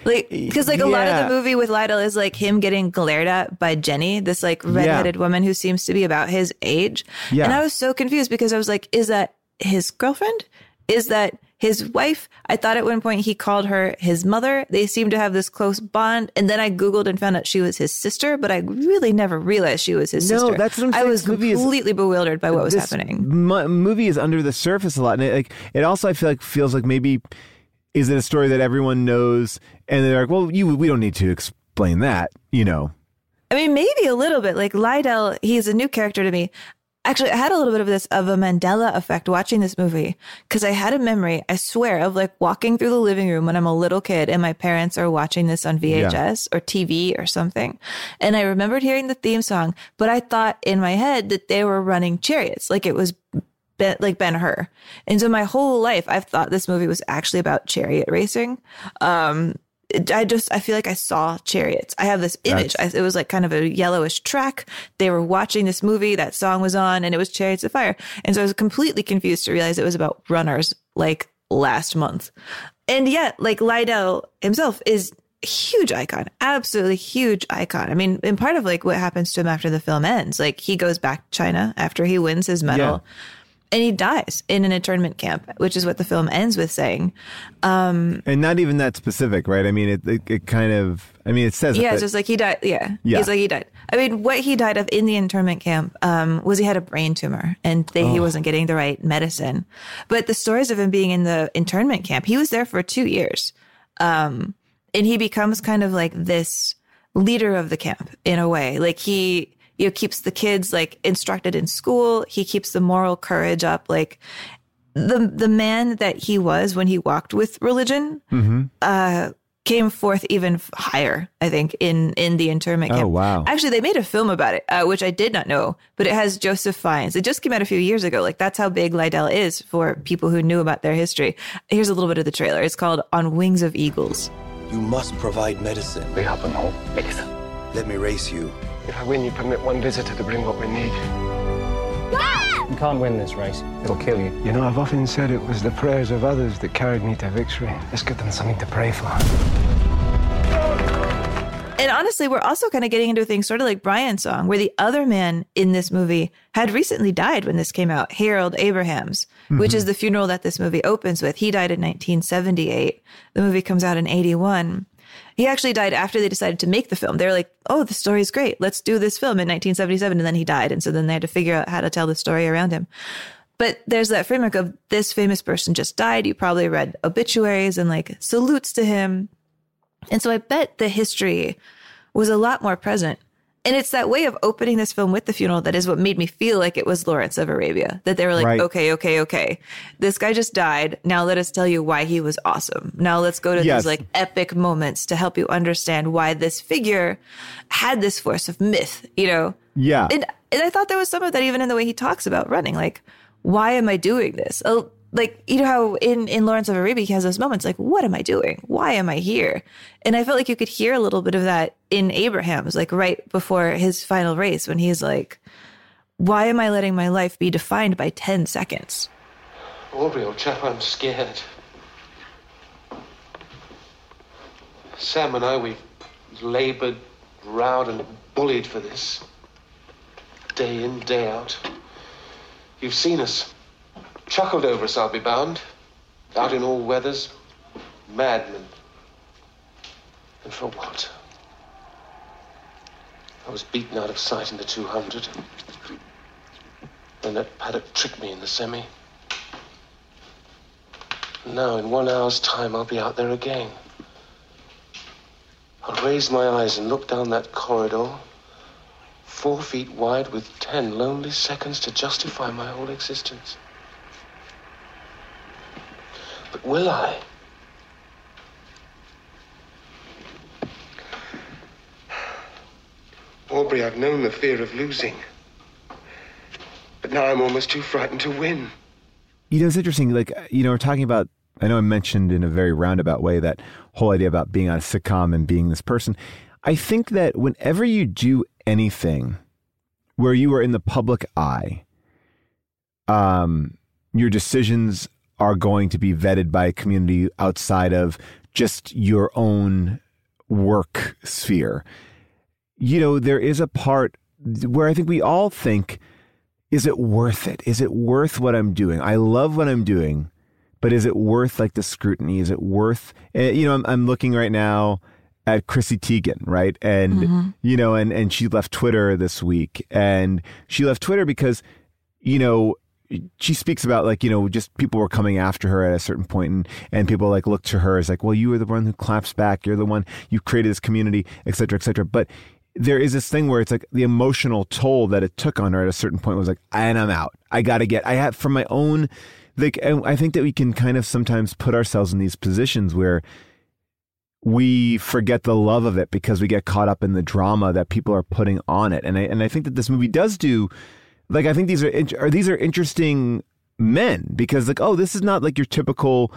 Like, because like a lot of the movie with Liddell is like him getting glared at by Jenny, this like redheaded woman who seems to be about his age. Yeah. And I was so confused because I was like, is that his girlfriend? Is that his wife? I thought at one point he called her his mother. They seem to have this close bond. And then I Googled and found out she was his sister, but I really never realized she was his No, sister. that's what I'm I was movie is- completely bewildered by what was happening. mo- movie is under the surface a lot, and it, like it also I feel like feels like maybe is it a story that everyone knows, and they're like, well, you we don't need to explain that, you know. I mean, maybe a little bit. Like Liddell, he's a new character to me. Actually, I had a little bit of this of a Mandela effect watching this movie because I had a memory, I swear, of like walking through the living room when I'm a little kid and my parents are watching this on VHS or TV or something. And I remembered hearing the theme song, but I thought in my head that they were running chariots, like it was Ben, like Ben Hur. And so my whole life, I've thought this movie was actually about chariot racing. Um, it- I just I feel like I saw chariots. I have this image. I, it was like kind of a yellowish track. They were watching this movie. That song was on, and it was Chariots of Fire. And so I was completely confused to realize it was about runners. Like last month, and yet like Liddell himself is a huge icon, absolutely huge icon. I mean, and part of like what happens to him after the film ends, like he goes back to China after he wins his medal. And he dies in an internment camp, which is what the film ends with saying. Um, And not even that specific, right? I mean, it it, it kind of, I mean, it says yeah, but- it's just like he died. Yeah. Yeah. He's like, he died. I mean, what he died of in the internment camp um, was he had a brain tumor and they, he Oh. wasn't getting the right medicine. But the stories of him being in the internment camp, he was there for two years. Um, and he becomes kind of like this leader of the camp in a way. Like he, you know, keeps the kids like instructed in school. He keeps the moral courage up. Like the, the man that he was when he walked with religion, Mm-hmm. uh, came forth even higher, I think, in in the internment Oh, camp. wow. Actually, they made a film about it, uh, which I did not know, but it has Joseph Fiennes. It just came out a few years ago. Like that's how big Liddell is for people who knew about their history. Here's a little bit of the trailer. It's called "On Wings of Eagles." You must provide medicine. We have no medicine. Let me race you. If I win, you permit one visitor to bring what we need. You can't win this race. It'll kill you. You know, I've often said it was the prayers of others that carried me to victory. Let's give them something to pray for. And honestly, we're also kind of getting into things sort of like Brian's song, where the other man in this movie had recently died when this came out, Harold Abrahams, which mm-hmm. is the funeral that this movie opens with. He died in 1978. The movie comes out in 81. He actually died after they decided to make the film. They were like, oh, the story is great. Let's do this film in 1977. And then he died. And so then they had to figure out how to tell the story around him. But there's that framework of this famous person just died. You probably read obituaries and like salutes to him. And so I bet the history was a lot more present. And it's that way of opening this film with the funeral that is what made me feel like it was Lawrence of Arabia. That they were like, Right. okay, okay, okay. This guy just died. Now let us tell you why he was awesome. Now let's go to Yes. these like epic moments to help you understand why this figure had this force of myth, you know? yeah. And, and I thought there was some of that even in the way he talks about running. Like, why am I doing this? Oh, like, you know how in, in Lawrence of Arabia, he has those moments like, what am I doing? Why am I here? And I felt like you could hear a little bit of that in Abraham's, like right before his final race when he's like, why am I letting my life be defined by 10 seconds? Aubrey, old chap, I'm scared. Sam and I, we've labored, rowed, and bullied for this. Day in, day out. You've seen us. Chuckled over us, I'll be bound. Out in all weathers. Madmen. And for what? I was beaten out of sight in the 200. Then that paddock tricked me in the semi. Now, in one hour's time, I'll be out there again. I'll raise my eyes and look down that corridor, four feet wide with ten lonely seconds to justify my whole existence. But will I? Aubrey, I've known the fear of losing. But now I'm almost too frightened to win. you know, it's interesting. Like, you know, we're talking about, I know I mentioned in a very roundabout way that whole idea about being on a sitcom and being this person. I think that whenever you do anything where you are in the public eye, um, your decisions are going to be vetted by a community outside of just your own work sphere. You know, there is a part where I think we all think, is it worth it? Is it worth what I'm doing? I love what I'm doing, but is it worth like the scrutiny? Is it worth, eh, you know, I'm, I'm looking right now at Chrissy Teigen, right? And, mm-hmm. you know, and, and she left Twitter this week and she left Twitter because, you know, she speaks about like you know just people were coming after her at a certain point and and people like look to her as like well you were the one who claps back. You're the one you created this community etc cetera et cetera. But there is this thing where it's like the emotional toll that it took on her at a certain point was like and i'm out. I gotta get i have from my own like i think that we can kind of sometimes put ourselves in these positions where we forget the love of it because we get caught up in the drama that people are putting on it. And i and i think that this movie does do like I think these are, are these are interesting men because like oh this is not like your typical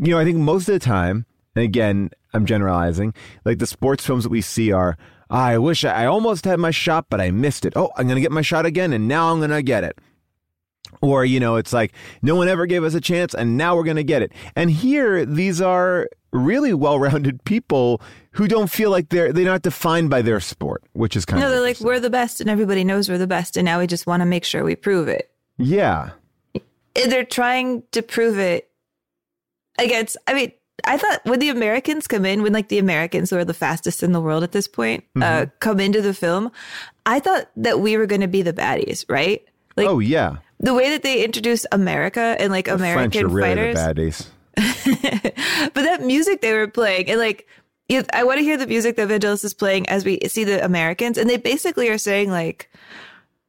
you know I think most of the time and again I'm generalizing like the sports films that we see are I wish I almost had my shot but I missed it. Oh I'm gonna get my shot again and now I'm gonna get it or you know it's like no one ever gave us a chance and now we're gonna get it and here these are really well-rounded people who don't feel like they're they're not defined by their sport, which is kind no, of No, they're like we're the best and everybody knows we're the best and now we just want to make sure we prove it. Yeah. They're trying to prove it against I mean, I thought when the Americans come in, when like the Americans who are the fastest in the world at this point, uh, mm-hmm. uh, come into the film, I thought that we were going to be the baddies, right? Like, oh yeah, the way that they introduced America and like the American French are really fighters, the baddies. but that music they were playing, and like, I want to hear the music that Vangelis is playing as we see the Americans, and they basically are saying like,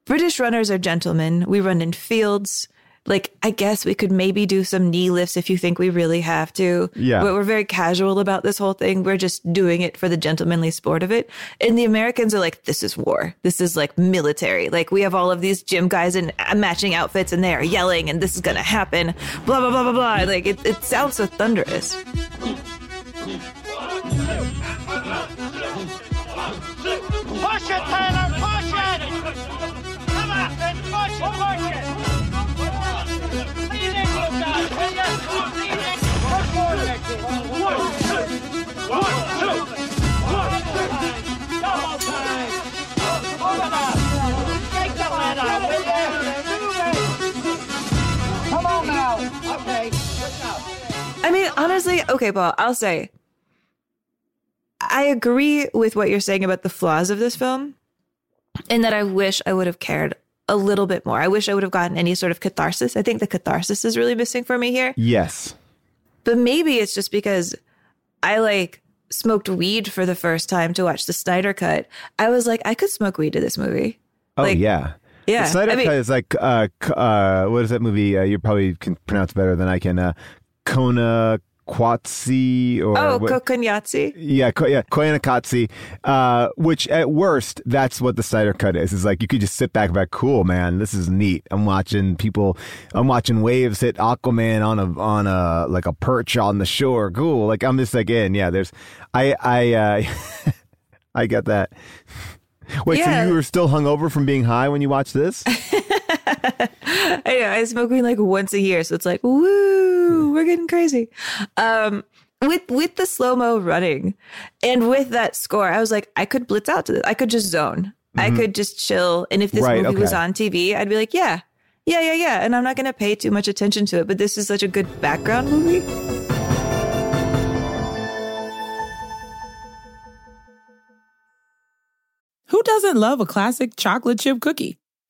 British runners are gentlemen. We run in fields like I guess we could maybe do some knee lifts if you think we really have to. Yeah. But we're very casual about this whole thing. We're just doing it for the gentlemanly sport of it. And the Americans are like, this is war. This is like military. Like we have all of these gym guys in uh, matching outfits and they are yelling and this is gonna happen. Blah blah blah blah blah. Like it, it sounds so thunderous. Mean, honestly, okay, Paul, I'll say I agree with what you're saying about the flaws of this film, and that I wish I would have cared a little bit more. I wish I would have gotten any sort of catharsis. I think the catharsis is really missing for me here. Yes. But maybe it's just because I like smoked weed for the first time to watch the Snyder Cut. I was like, I could smoke weed to this movie. Oh like, yeah. Yeah. The Snyder I mean, Cut is like uh, uh, what is that movie? Uh, you probably can pronounce better than I can. Kona Quatsi or oh what, Kokonyatsi. Yeah, ko, yeah, Koyaanisqatsi. Uh, which at worst, that's what the Snyder Cut is. Is like you could just sit back and be like, cool, man, this is neat. I'm watching people, I'm watching waves hit Aquaman on a on a like a perch on the shore. Cool. Like I'm just like in. Yeah, there's, I I uh, I get that. Wait, yeah. so you were still hungover from being high when you watched this? I know. I smoke weed like once a year, so it's like, woo, we're getting crazy. Um, with with the slow mo running, and with that score, I was like, I could blitz out to this. I could just zone. Mm-hmm. I could just chill. And if this right, movie okay. was on TV, I'd be like, yeah, yeah, yeah, yeah. And I'm not going to pay too much attention to it. But this is such a good background movie. Who doesn't love a classic chocolate chip cookie?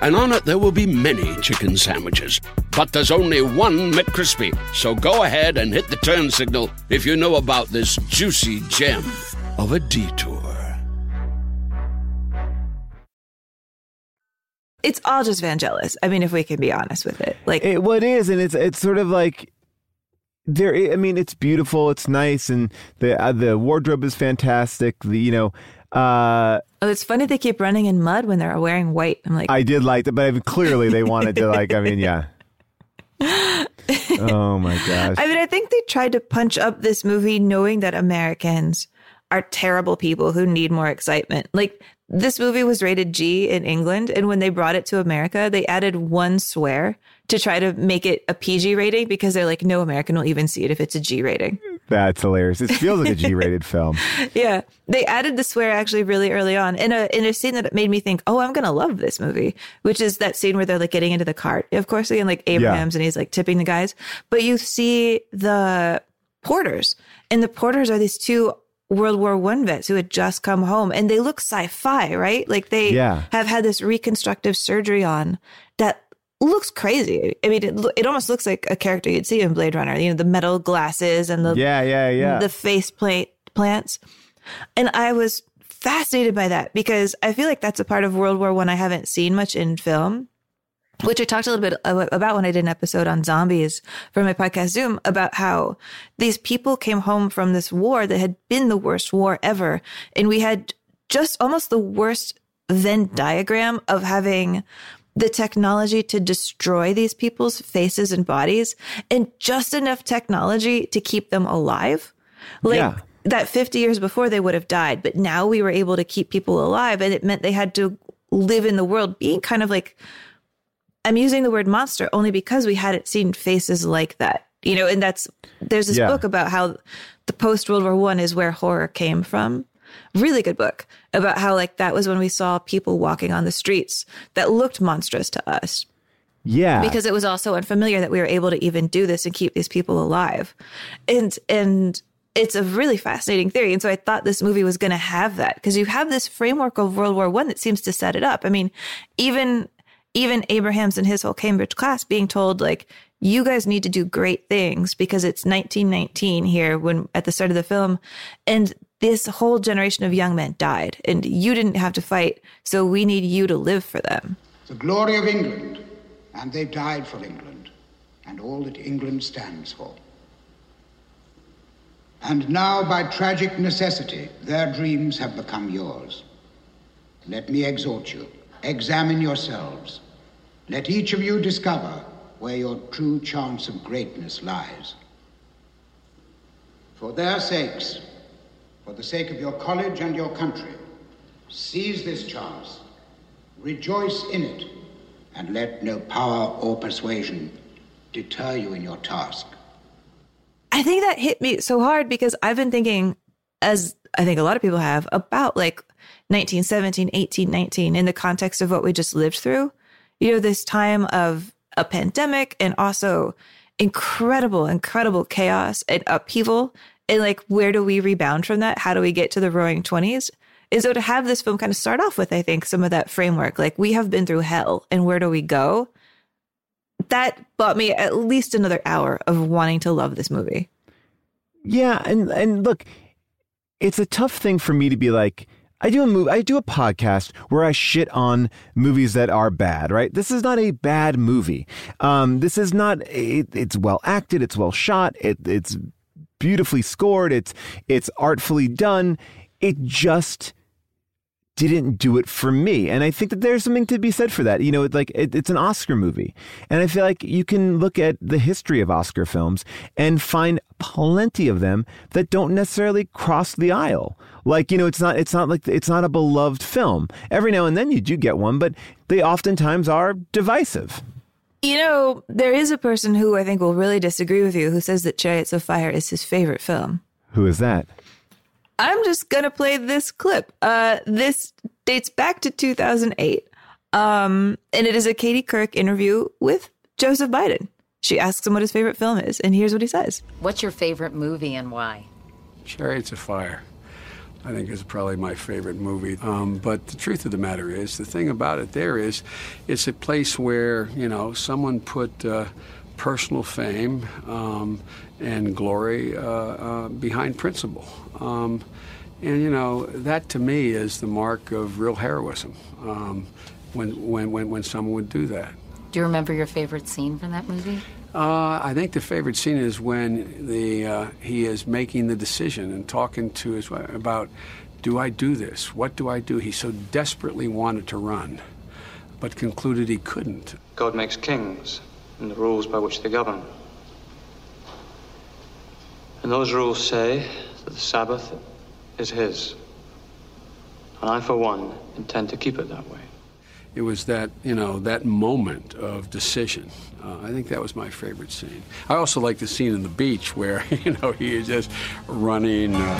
and on it there will be many chicken sandwiches. But there's only one McCrispy. So go ahead and hit the turn signal if you know about this juicy gem of a detour. It's all just Vangelis. I mean, if we can be honest with it, like it, what is, and it's it's sort of like there. I mean, it's beautiful, it's nice, and the uh, the wardrobe is fantastic. The you know, uh, oh, it's funny they keep running in mud when they're wearing white. I'm like, I did like that, but I mean, clearly they wanted to like. I mean, yeah. oh my gosh. I mean, I think they tried to punch up this movie knowing that Americans are terrible people who need more excitement. Like this movie was rated G in England, and when they brought it to America, they added one swear to try to make it a PG rating because they're like, no American will even see it if it's a G rating. That's hilarious. It feels like a G-rated film. Yeah, they added the swear actually really early on in a in a scene that made me think, oh, I'm gonna love this movie, which is that scene where they're like getting into the cart. Of course, again, like Abraham's, yeah. and he's like tipping the guys, but you see the porters, and the porters are these two World War One vets who had just come home and they look sci-fi, right? Like they yeah. have had this reconstructive surgery on that looks crazy. I mean, it, it almost looks like a character you'd see in Blade Runner. You know, the metal glasses and the yeah, yeah, yeah, the face plate plants. And I was fascinated by that because I feel like that's a part of World War One I haven't seen much in film which I talked a little bit about when I did an episode on zombies for my podcast Zoom about how these people came home from this war that had been the worst war ever. And we had just almost the worst Venn diagram of having the technology to destroy these people's faces and bodies and just enough technology to keep them alive. Like, yeah. That 50 years before they would have died, but now we were able to keep people alive, and it meant they had to live in the world being kind of like I'm using the word monster only because we hadn't seen faces like that. You know, and that's there's this yeah. book about how the post World War One is where horror came from. Really good book about how like that was when we saw people walking on the streets that looked monstrous to us. Yeah. Because it was also unfamiliar that we were able to even do this and keep these people alive. And and it's a really fascinating theory. And so I thought this movie was going to have that because you have this framework of World War One that seems to set it up. I mean, even even Abrahams and his whole Cambridge class being told like you guys need to do great things because it's 1919 here when at the start of the film and this whole generation of young men died and you didn't have to fight so we need you to live for them. The glory of england and they died for england and all that england stands for. And now by tragic necessity their dreams have become yours. Let me exhort you. Examine yourselves. Let each of you discover where your true chance of greatness lies. For their sakes, for the sake of your college and your country, seize this chance, rejoice in it, and let no power or persuasion deter you in your task. I think that hit me so hard because I've been thinking, as I think a lot of people have, about like 1917, 18, 19 in the context of what we just lived through you know, this time of a pandemic and also incredible, incredible chaos and upheaval. And like, where do we rebound from that? How do we get to the roaring 20s? And so to have this film kind of start off with, I think, some of that framework, like we have been through hell and where do we go? That bought me at least another hour of wanting to love this movie. Yeah. And, and look, it's a tough thing for me to be like, I do a movie, I do a podcast where I shit on movies that are bad, right? This is not a bad movie. Um, this is not, it, it's well acted, it's well shot, it, it's beautifully scored, it's, it's artfully done. It just didn't do it for me. And I think that there's something to be said for that. You know, like it, it's an Oscar movie. And I feel like you can look at the history of Oscar films and find plenty of them that don't necessarily cross the aisle. Like, you know, it's not it's not like it's not a beloved film. Every now and then you do get one, but they oftentimes are divisive. You know, there is a person who I think will really disagree with you who says that Chariots of Fire is his favorite film. Who is that? I'm just gonna play this clip. Uh, this dates back to 2008, um, and it is a Katie Couric interview with Joseph Biden. She asks him what his favorite film is, and here's what he says: "What's your favorite movie and why?" Chariots of Fire. I think is probably my favorite movie. Um, but the truth of the matter is, the thing about it there is, it's a place where you know someone put uh, personal fame um, and glory uh, uh, behind principle. Um, and you know that to me is the mark of real heroism. Um, when, when, when, when someone would do that. Do you remember your favorite scene from that movie? Uh, I think the favorite scene is when the uh, he is making the decision and talking to his wife about, do I do this? What do I do? He so desperately wanted to run, but concluded he couldn't. God makes kings and the rules by which they govern. And those rules say that the Sabbath is His. And I, for one, intend to keep it that way. It was that, you know, that moment of decision. Uh, I think that was my favorite scene. I also like the scene in the beach where, you know, he is just running. Uh...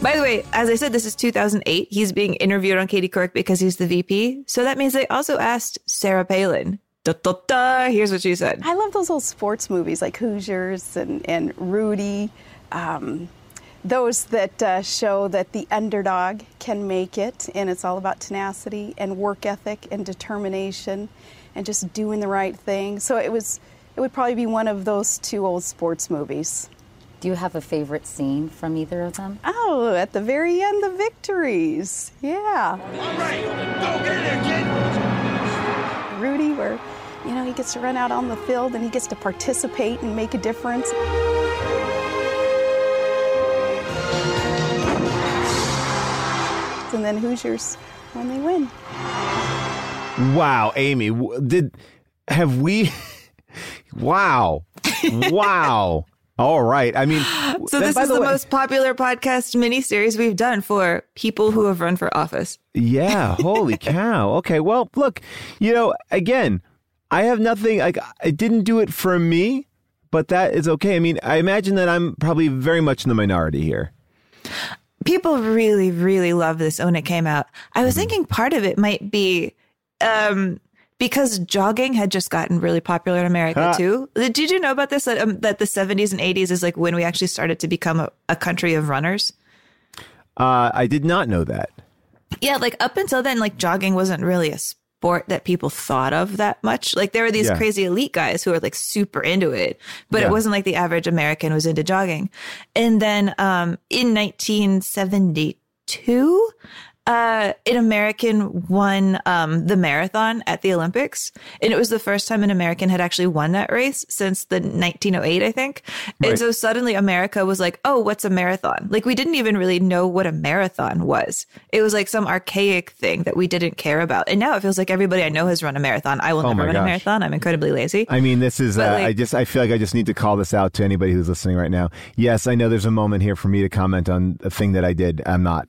By the way, as I said, this is 2008. He's being interviewed on Katie Couric because he's the VP. So that means they also asked Sarah Palin. Da, da, da. Here's what she said. I love those old sports movies like Hoosiers and, and Rudy. Um, those that uh, show that the underdog can make it, and it's all about tenacity and work ethic and determination and just doing the right thing. So it was, it would probably be one of those two old sports movies. Do you have a favorite scene from either of them? Oh, at the very end, the victories. Yeah. All right, go get it, kid. Rudy, where, you know, he gets to run out on the field and he gets to participate and make a difference. And then Hoosiers when they win. Wow, Amy, did have we? wow, wow. All right. I mean, so this is the, the way, most popular podcast miniseries we've done for people who have run for office. Yeah. Holy cow. Okay. Well, look, you know, again, I have nothing. Like, I didn't do it for me, but that is okay. I mean, I imagine that I'm probably very much in the minority here. People really, really love this when it came out. I was mm-hmm. thinking part of it might be um, because jogging had just gotten really popular in America too. Did you know about this? That, um, that the 70s and 80s is like when we actually started to become a, a country of runners? Uh, I did not know that. Yeah, like up until then, like jogging wasn't really a sport that people thought of that much. Like there were these yeah. crazy elite guys who were like super into it, but yeah. it wasn't like the average American was into jogging. And then um, in 1972, uh, an American won um, the marathon at the Olympics, and it was the first time an American had actually won that race since the 1908, I think. Right. And so suddenly America was like, "Oh, what's a marathon?" Like we didn't even really know what a marathon was. It was like some archaic thing that we didn't care about. And now it feels like everybody I know has run a marathon. I will oh never run gosh. a marathon. I'm incredibly lazy. I mean, this is. Uh, like, I just. I feel like I just need to call this out to anybody who's listening right now. Yes, I know there's a moment here for me to comment on a thing that I did. I'm not.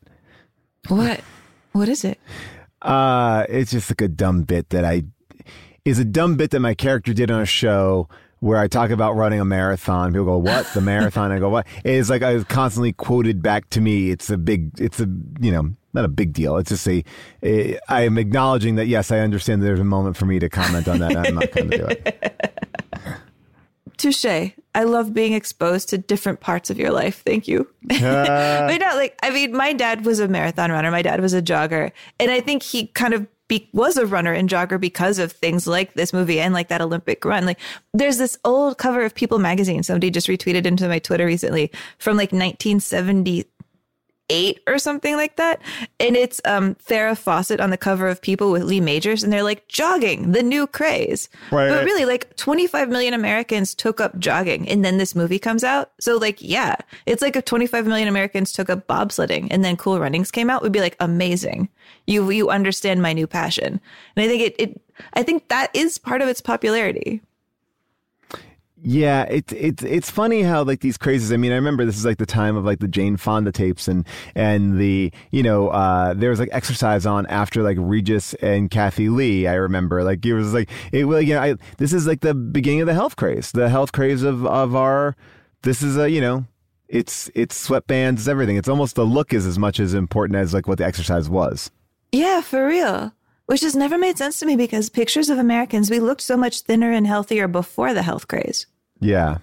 What? What is it? Uh, it's just like a dumb bit that I is a dumb bit that my character did on a show where I talk about running a marathon. People go, "What? The marathon?" I go, "What?" It's like I was constantly quoted back to me. It's a big. It's a you know not a big deal. It's just a. a I am acknowledging that yes, I understand that there's a moment for me to comment on that. I'm not going to do it. touche. I love being exposed to different parts of your life. Thank you. Uh. but no, like I mean, my dad was a marathon runner. My dad was a jogger, and I think he kind of be, was a runner and jogger because of things like this movie and like that Olympic run. Like there's this old cover of People magazine. Somebody just retweeted into my Twitter recently from like 1970 eight or something like that. And it's um Farrah Fawcett on the cover of People with Lee Majors, and they're like jogging, the new craze. Right. But really, like 25 million Americans took up jogging, and then this movie comes out. So like, yeah, it's like if 25 million Americans took up bobsledding, and then Cool Runnings came out, would be like amazing. You you understand my new passion, and I think it it I think that is part of its popularity. Yeah, it's it's it's funny how like these crazes. I mean, I remember this is like the time of like the Jane Fonda tapes and and the you know uh, there was like exercise on after like Regis and Kathie Lee. I remember like it was like it well yeah. I, this is like the beginning of the health craze, the health craze of of our. This is a you know it's it's sweatbands, it's everything. It's almost the look is as much as important as like what the exercise was. Yeah, for real. Which has never made sense to me because pictures of Americans, we looked so much thinner and healthier before the health craze. Yeah.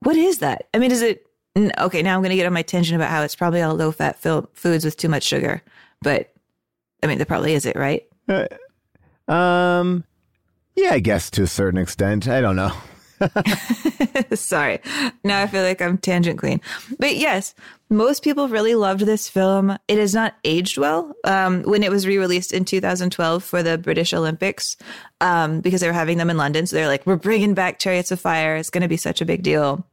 What is that? I mean, is it okay? Now I'm going to get on my tangent about how it's probably all low fat foods with too much sugar, but I mean, there probably is it, right? Uh, um, yeah, I guess to a certain extent. I don't know. Sorry. Now I feel like I'm tangent queen. But yes, most people really loved this film. It has not aged well. Um, when it was re released in 2012 for the British Olympics, um, because they were having them in London. So they're like, we're bringing back Chariots of Fire. It's going to be such a big deal.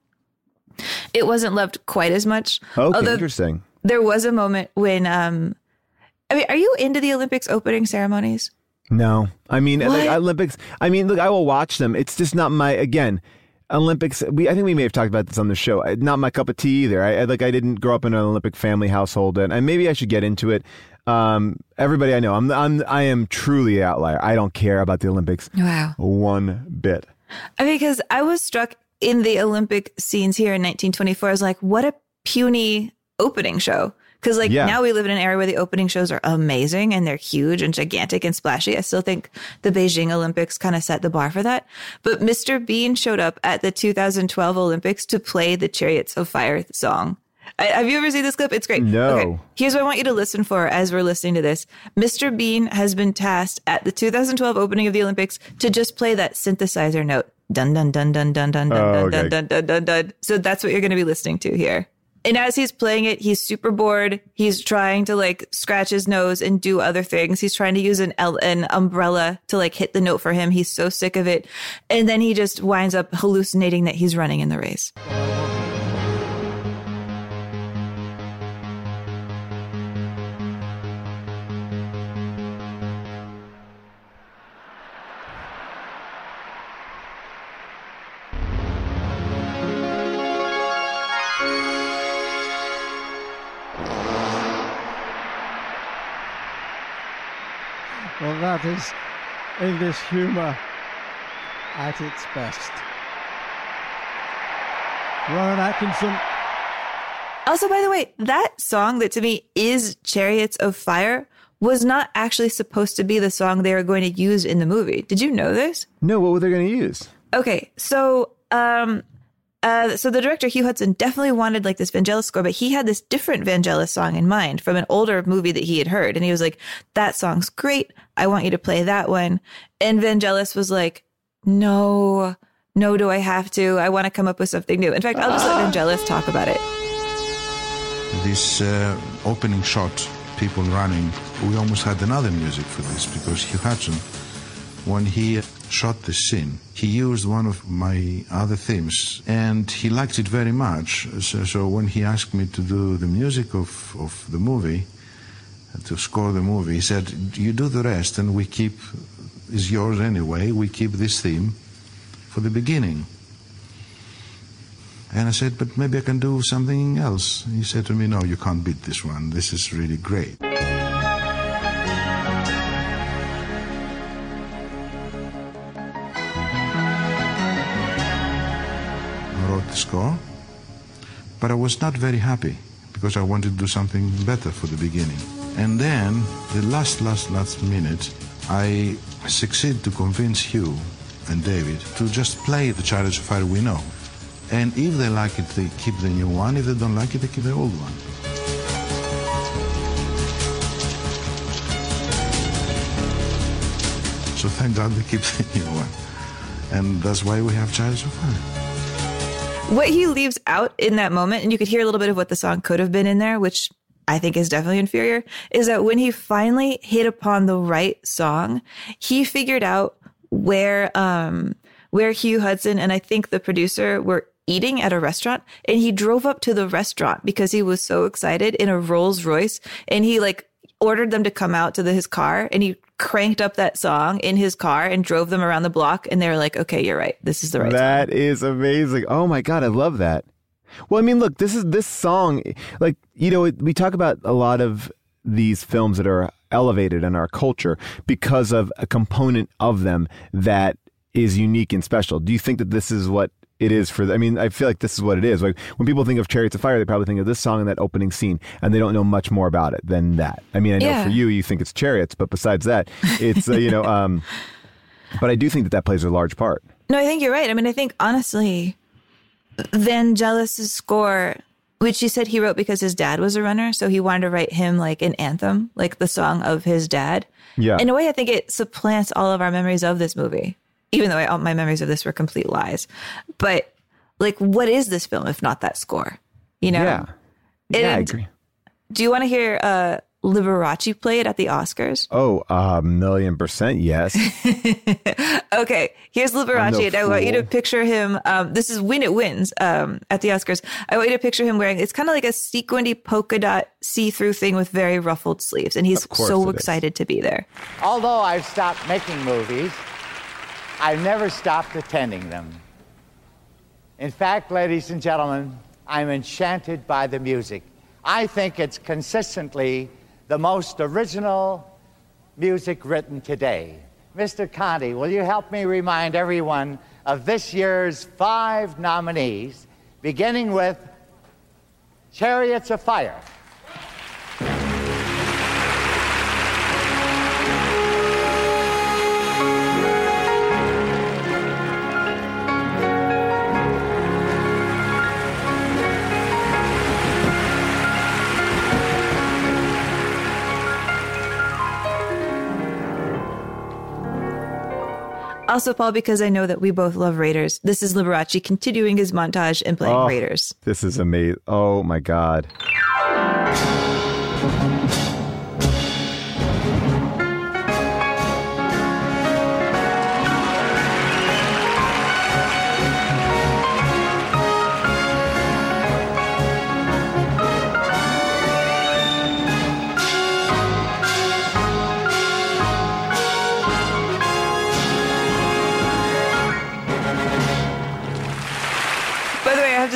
It wasn't loved quite as much. Okay, although interesting. There was a moment when, um, I mean, are you into the Olympics opening ceremonies? No, I mean like, Olympics. I mean, look, I will watch them. It's just not my again. Olympics. We I think we may have talked about this on the show. Uh, Not my cup of tea either. I, I like I didn't grow up in an Olympic family household, and, and maybe I should get into it. Um, everybody I know, I'm I'm I am truly an outlier. I don't care about the Olympics. Wow. one bit. Because I was struck in the Olympic scenes here in 1924. I was like, what a puny opening show. Because like Yeah. now we live in an era where the opening shows are amazing and they're huge and gigantic and splashy. I still think the Beijing Olympics kind of set the bar for that. But Mr. Bean showed up at the 2012 Olympics to play the Chariots of Fire song. I, have you ever seen this clip? It's great. No. Here's what I want you to listen for as we're listening to this. Mr. Bean has been tasked at the 2012 opening of the Olympics to just play that synthesizer note. Dun dun dun dun dun dun dun Oh, dun okay. dun dun dun dun dun. So that's what you're going to be listening to here. And as he's playing it, he's super bored. He's trying to like scratch his nose and do other things. He's trying to use an el- an umbrella to like hit the note for him. He's so sick of it. And then he just winds up hallucinating that he's running in the race. That is English humour at its best. Rowan Atkinson. Also, by the way, that song that to me is Chariots of Fire was not actually supposed to be the song they were going to use in the movie. Did you know this? No, what were they going to use? Okay, so um uh so the director Hugh Hudson definitely wanted like this Vangelis score, but he had this different Vangelis song in mind from an older movie that he had heard. And he was like, That song's great. I want you to play that one. And Vangelis was like, No, no, do I have to? I want to come up with something new. In fact, I'll just let Vangelis talk about it. This uh, opening shot, people running, we almost had another music for this because Hugh Hudson, when he shot the scene, he used one of my other themes and he liked it very much. So, so when he asked me to do the music of, of the movie, to score the movie, he said, You do the rest and we keep, is yours anyway, we keep this theme for the beginning. And I said, but maybe I can do something else. He said to me, no, you can't beat this one. This is really great. The score, but I was not very happy because I wanted to do something better for the beginning. And then, the last, last, last minute, I succeed to convince Hugh and David to just play the Chariots of Fire we know. And if they like it, they keep the new one. If they don't like it, they keep the old one. So thank God they keep the new one. And that's why we have Chariots of Fire. What he leaves out in that moment, and you could hear a little bit of what the song could have been in there, which I think is definitely inferior, is that when he finally hit upon the right song, he figured out where um where Hugh Hudson and I think the producer were eating at a restaurant and he drove up to the restaurant because he was so excited in a Rolls Royce and he like ordered them to come out to the, his car and he cranked up that song in his car and drove them around the block and they were like okay you're right this is the right song. That is amazing. Oh my god, I love that. Well, I mean, look, this is this song. Like you know, we talk about a lot of these films that are elevated in our culture because of a component of them that is unique and special. Do you think that this is what it is for? I mean, I feel like this is what it is. Like when people think of Chariots of Fire, they probably think of this song and that opening scene, and they don't know much more about it than that. I mean, I know Yeah. for you, you think it's Chariots, but besides that, it's uh, you know. Um, but I do think that that plays a large part. No, I think you're right. I mean, I think honestly, Vangelis' score, which he said he wrote because his dad was a runner, so he wanted to write him like an anthem, like the song of his dad. Yeah. In a way, I think it supplants all of our memories of this movie, even though I, all my memories of this were complete lies. But like, what is this film if not that score? You know? Yeah. Yeah, I agree. Do you want to hear uh, Liberace play it at the Oscars? Oh, a million percent yes. Okay, here's Liberace, I'm no and I want you to picture him. Um, this is when it wins um, at the Oscars. I want you to picture him wearing. It's kind of like a sequindy polka dot see-through thing with very ruffled sleeves, and he's so it is. excited to be there. Although I've stopped making movies, I've never stopped attending them. In fact, ladies and gentlemen, I'm enchanted by the music. I think it's consistently the most original music written today. Mr. Conti, will you help me remind everyone of this year's five nominees, beginning with Chariots of Fire? Also, Paul, because I know that we both love Raiders. This is Liberace continuing his montage and playing Oh, Raiders. This is amazing. Oh my god.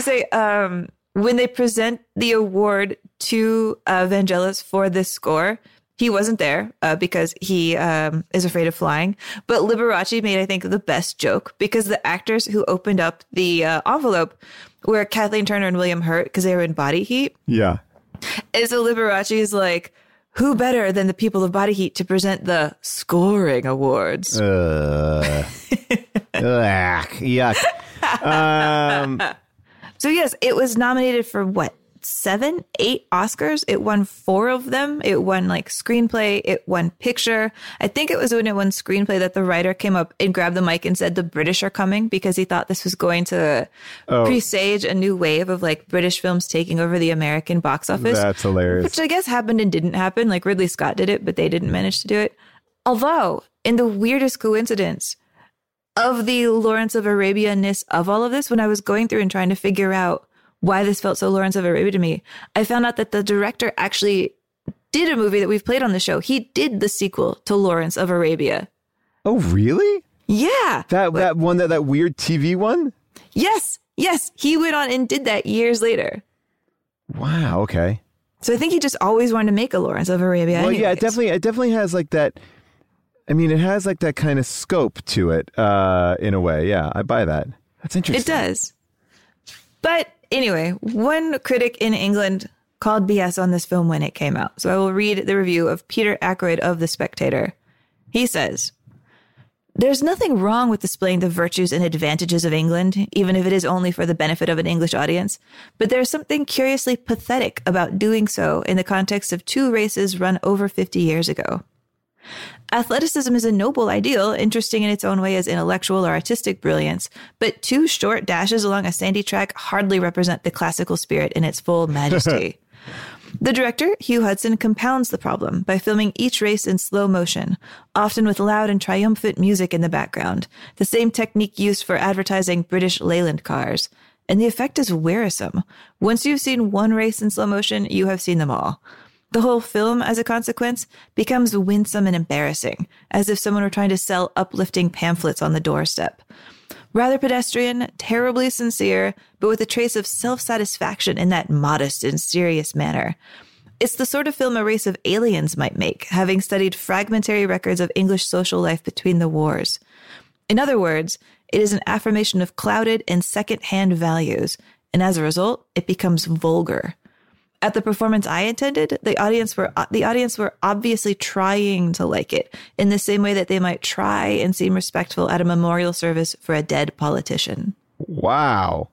Say, um, when they present the award to uh, Vangelis for this score, he wasn't there uh, because he um, is afraid of flying. But Liberace made, I think, the best joke because the actors who opened up the uh, envelope were Kathleen Turner and William Hurt because they were in Body Heat. Yeah. And so Liberace is like, who better than the people of Body Heat to present the scoring awards? Uh, ugh, yuck. Um, So yes, it was nominated for what? Seven, eight Oscars. It won four of them. It won like screenplay. It won picture. I think it was when it won screenplay that the writer came up and grabbed the mic and said the British are coming because he thought this was going to Oh. presage a new wave of like British films taking over the American box office. That's hilarious. Which I guess happened and didn't happen. Like Ridley Scott did it, but they didn't manage to do it. Although, in the weirdest coincidence, of the Lawrence of Arabia ness of all of this, when I was going through and trying to figure out why this felt so Lawrence of Arabia to me, I found out that the director actually did a movie that we've played on the show. He did the sequel to Lawrence of Arabia. oh really? Yeah. That that one that that weird TV one? Yes. Yes. He went on and did that years later. Wow, okay. So I think he just always wanted to make a Lawrence of Arabia. Well, yeah, it definitely it definitely has like that I mean, it has like that kind of scope to it uh in a way. Yeah, I buy that. That's interesting. It does. But anyway, one critic in England called BS on this film when it came out. So I will read the review of Peter Ackroyd of The Spectator. He says, There's nothing wrong with displaying the virtues and advantages of England, even if it is only for the benefit of an English audience. But there's something curiously pathetic about doing so in the context of two races run over 50 years ago. Athleticism is a noble ideal, interesting in its own way as intellectual or artistic brilliance, but two short dashes along a sandy track hardly represent the classical spirit in its full majesty. the director, Hugh Hudson, compounds the problem by filming each race in slow motion, often with loud and triumphant music in the background, the same technique used for advertising British Leyland cars. And the effect is wearisome. Once you've seen one race in slow motion, you have seen them all. The whole film, as a consequence, becomes winsome and embarrassing, as if someone were trying to sell uplifting pamphlets on the doorstep. Rather pedestrian, terribly sincere, but with a trace of self satisfaction in that modest and serious manner. It's the sort of film a race of aliens might make, having studied fragmentary records of English social life between the wars. In other words, it is an affirmation of clouded and second hand values, and as a result, it becomes vulgar. At the performance I attended, the audience were uh, the audience were obviously trying to like it in the same way that they might try and seem respectful at a memorial service for a dead politician. Wow.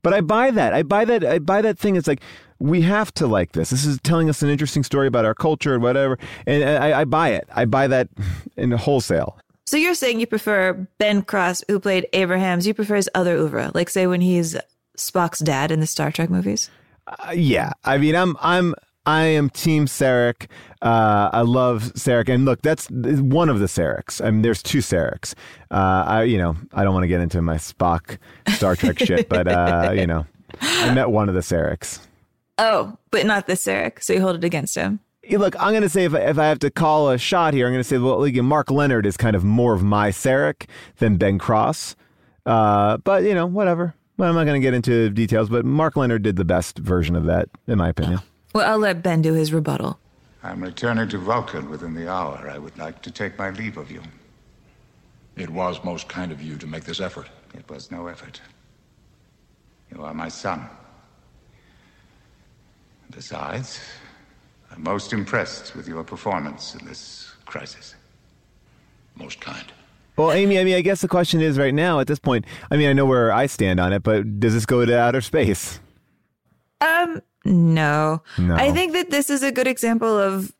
But I buy that. I buy that. I buy that thing. It's like we have to like this. This is telling us an interesting story about our culture and whatever. And I, I buy it. I buy that in wholesale. So you're saying you prefer Ben Cross, who played Abrahams. You prefer his other oeuvre, like say when he's Spock's dad in the Star Trek movies. Uh, yeah, I mean, I'm I'm I am Team Sarek. Uh, I love Sarek, and look, that's one of the Sareks. I mean, there's two Sareks. Uh, I, you know, I don't want to get into my Spock Star Trek shit, but uh, you know, I met one of the Sareks. Oh, but not the Sarek. So you hold it against him. Look, I'm going to say if, if I have to call a shot here, I'm going to say, well, Mark Lenard is kind of more of my Sarek than Ben Cross. Uh, but, you know, whatever. Well, I'm not going to get into details, but Mark Lenard did the best version of that, in my opinion. Well, I'll let Ben do his rebuttal. I'm returning to Vulcan within the hour. I would like to take my leave of you. It was most kind of you to make this effort. It was no effort. You are my son. Besides, I'm most impressed with your performance in this crisis. Most kind. Well, Amy, I mean, I guess the question is right now at this point. I mean, I know where I stand on it, but does this go to outer space? Um, no. No. I think that this is a good example of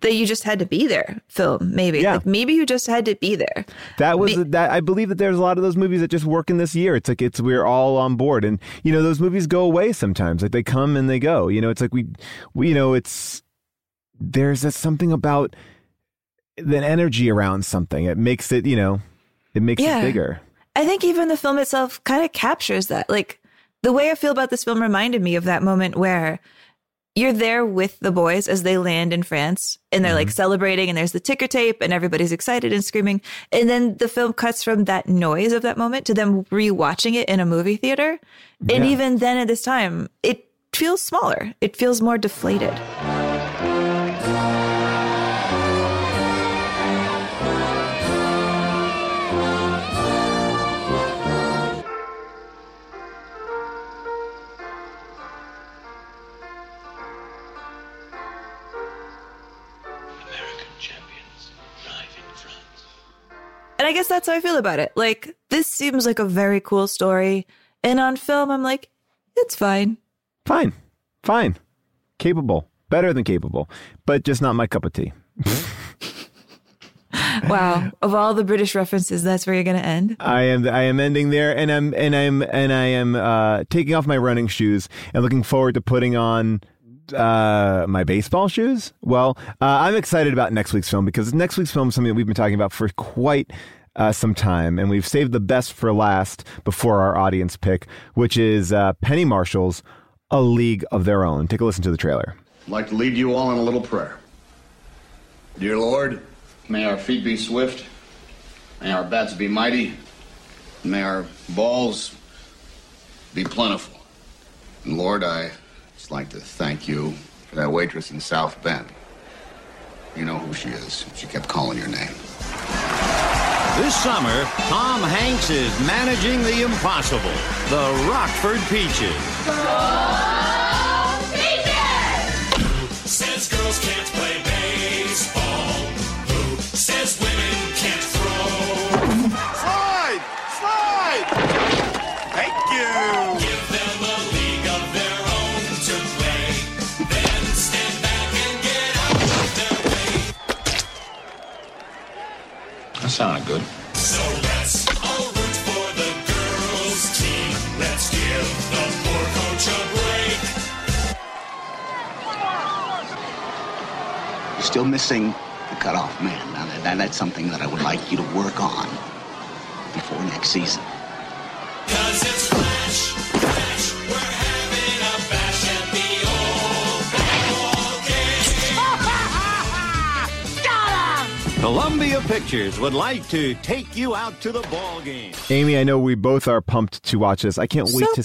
that you just had to be there film, maybe. Yeah. Like maybe you just had to be there. That was that. I believe that there's a lot of those movies that just work in this year. It's like it's we're all on board, and you know those movies go away sometimes. Like they come and they go. You know, it's like we, we you know, it's there's something about the energy around something. It makes it, you know, it makes Yeah. it bigger. I think even the film itself kind of captures that. Like the way I feel about this film reminded me of that moment where you're there with the boys as they land in France and they're like mm-hmm. celebrating and there's the ticker tape and everybody's excited and screaming. And then the film cuts from that noise of that moment to them rewatching it in a movie theater. And even then at this time, it feels smaller. It feels more deflated. And I guess that's how I feel about it. Like, this seems like a very cool story. And on film, I'm like, it's fine. Fine, fine, capable, better than capable, but just not my cup of tea. Wow. of all the British references, that's where you're going to end. I am I am ending there, and I'm and I'm and I am uh, taking off my running shoes and looking forward to putting on uh, my baseball shoes. Well, uh, I'm excited about next week's film because next week's film is something that we've been talking about for quite. Uh, some time, and we've saved the best for last before our audience pick, which is uh, Penny Marshall's "A League of Their Own." Take a listen to the trailer. I'd like to lead you all in a little prayer. Dear Lord, may our feet be swift, may our bats be mighty, may our balls be plentiful. And Lord, I just like to thank you for that waitress in South Bend. You know who she is. She kept calling your name. This summer, Tom Hanks is managing the impossible the Rockford Peaches. Says girls can't play baseball. Who says women sounded good. So let's all root for the girls' team. Let's give the poor coach a break. You're still missing the cutoff man. Now, that, that- that's something that I would like you to work on before next season. Columbia Pictures would like to take you out to the ball game. Amy, I know we both are pumped to watch this. I can't wait So to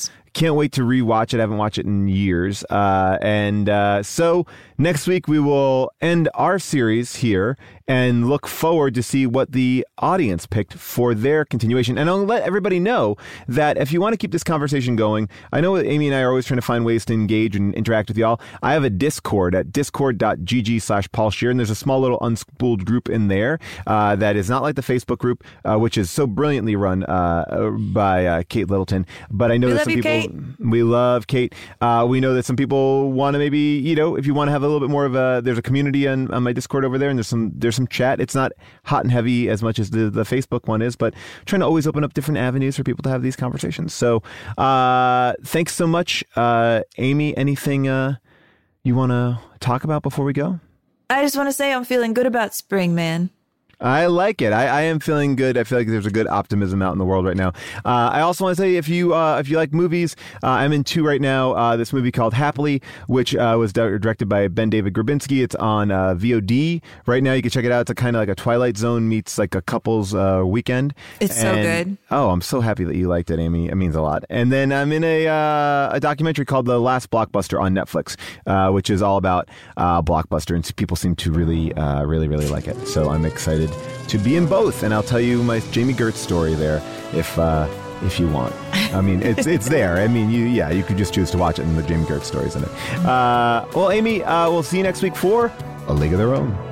see. Can't wait to rewatch it. I haven't watched it in years. Uh, and uh, so next week we will end our series here and look forward to see what the audience picked for their continuation. And I'll let everybody know that if you want to keep this conversation going, I know Amy and I are always trying to find ways to engage and interact with y'all. I have a Discord at discord.gg slash Paul Scheer, and there's a small little unspooled group in there uh, that is not like the Facebook group, uh, which is so brilliantly run uh, by uh, Kate Littleton. But I know We that some you, people Kate. we love Kate. Uh, we know that some people want to maybe you know if you want to have a little bit more of a there's a community on, on my Discord over there, and there's some there's some chat. It's not hot and heavy as much as the the Facebook one is, but trying to always open up different avenues for people to have these conversations. So uh, thanks so much, uh, Amy. Anything uh, you want to talk about before we go? I just want to say I'm feeling good about spring, man. I like it. I, I am feeling good. I feel like there's a good optimism out in the world right now. Uh, I also want to say if you uh, if you like movies, uh, I'm in two right now. Uh, this movie called Happily, which uh, was directed by BenDavid Grabinski. It's on uh, VOD right now. You can check it out. It's a kind of like a Twilight Zone meets like a couple's uh, weekend. It's so good. Oh, I'm so happy that you liked it, Amy. It means a lot. And then I'm in a uh, a documentary called The Last Blockbuster on Netflix, uh, which is all about uh, Blockbuster, and people seem to really, uh, really, really like it. So I'm excited to be in both, and I'll tell you my Jami Gertz story there if. Uh, if you want, I mean, it's it's there. I mean, you yeah, you could just choose to watch it, and the Jami Gertz stories in it. Uh, well, Amy, uh, we'll see you next week for A League of Their Own.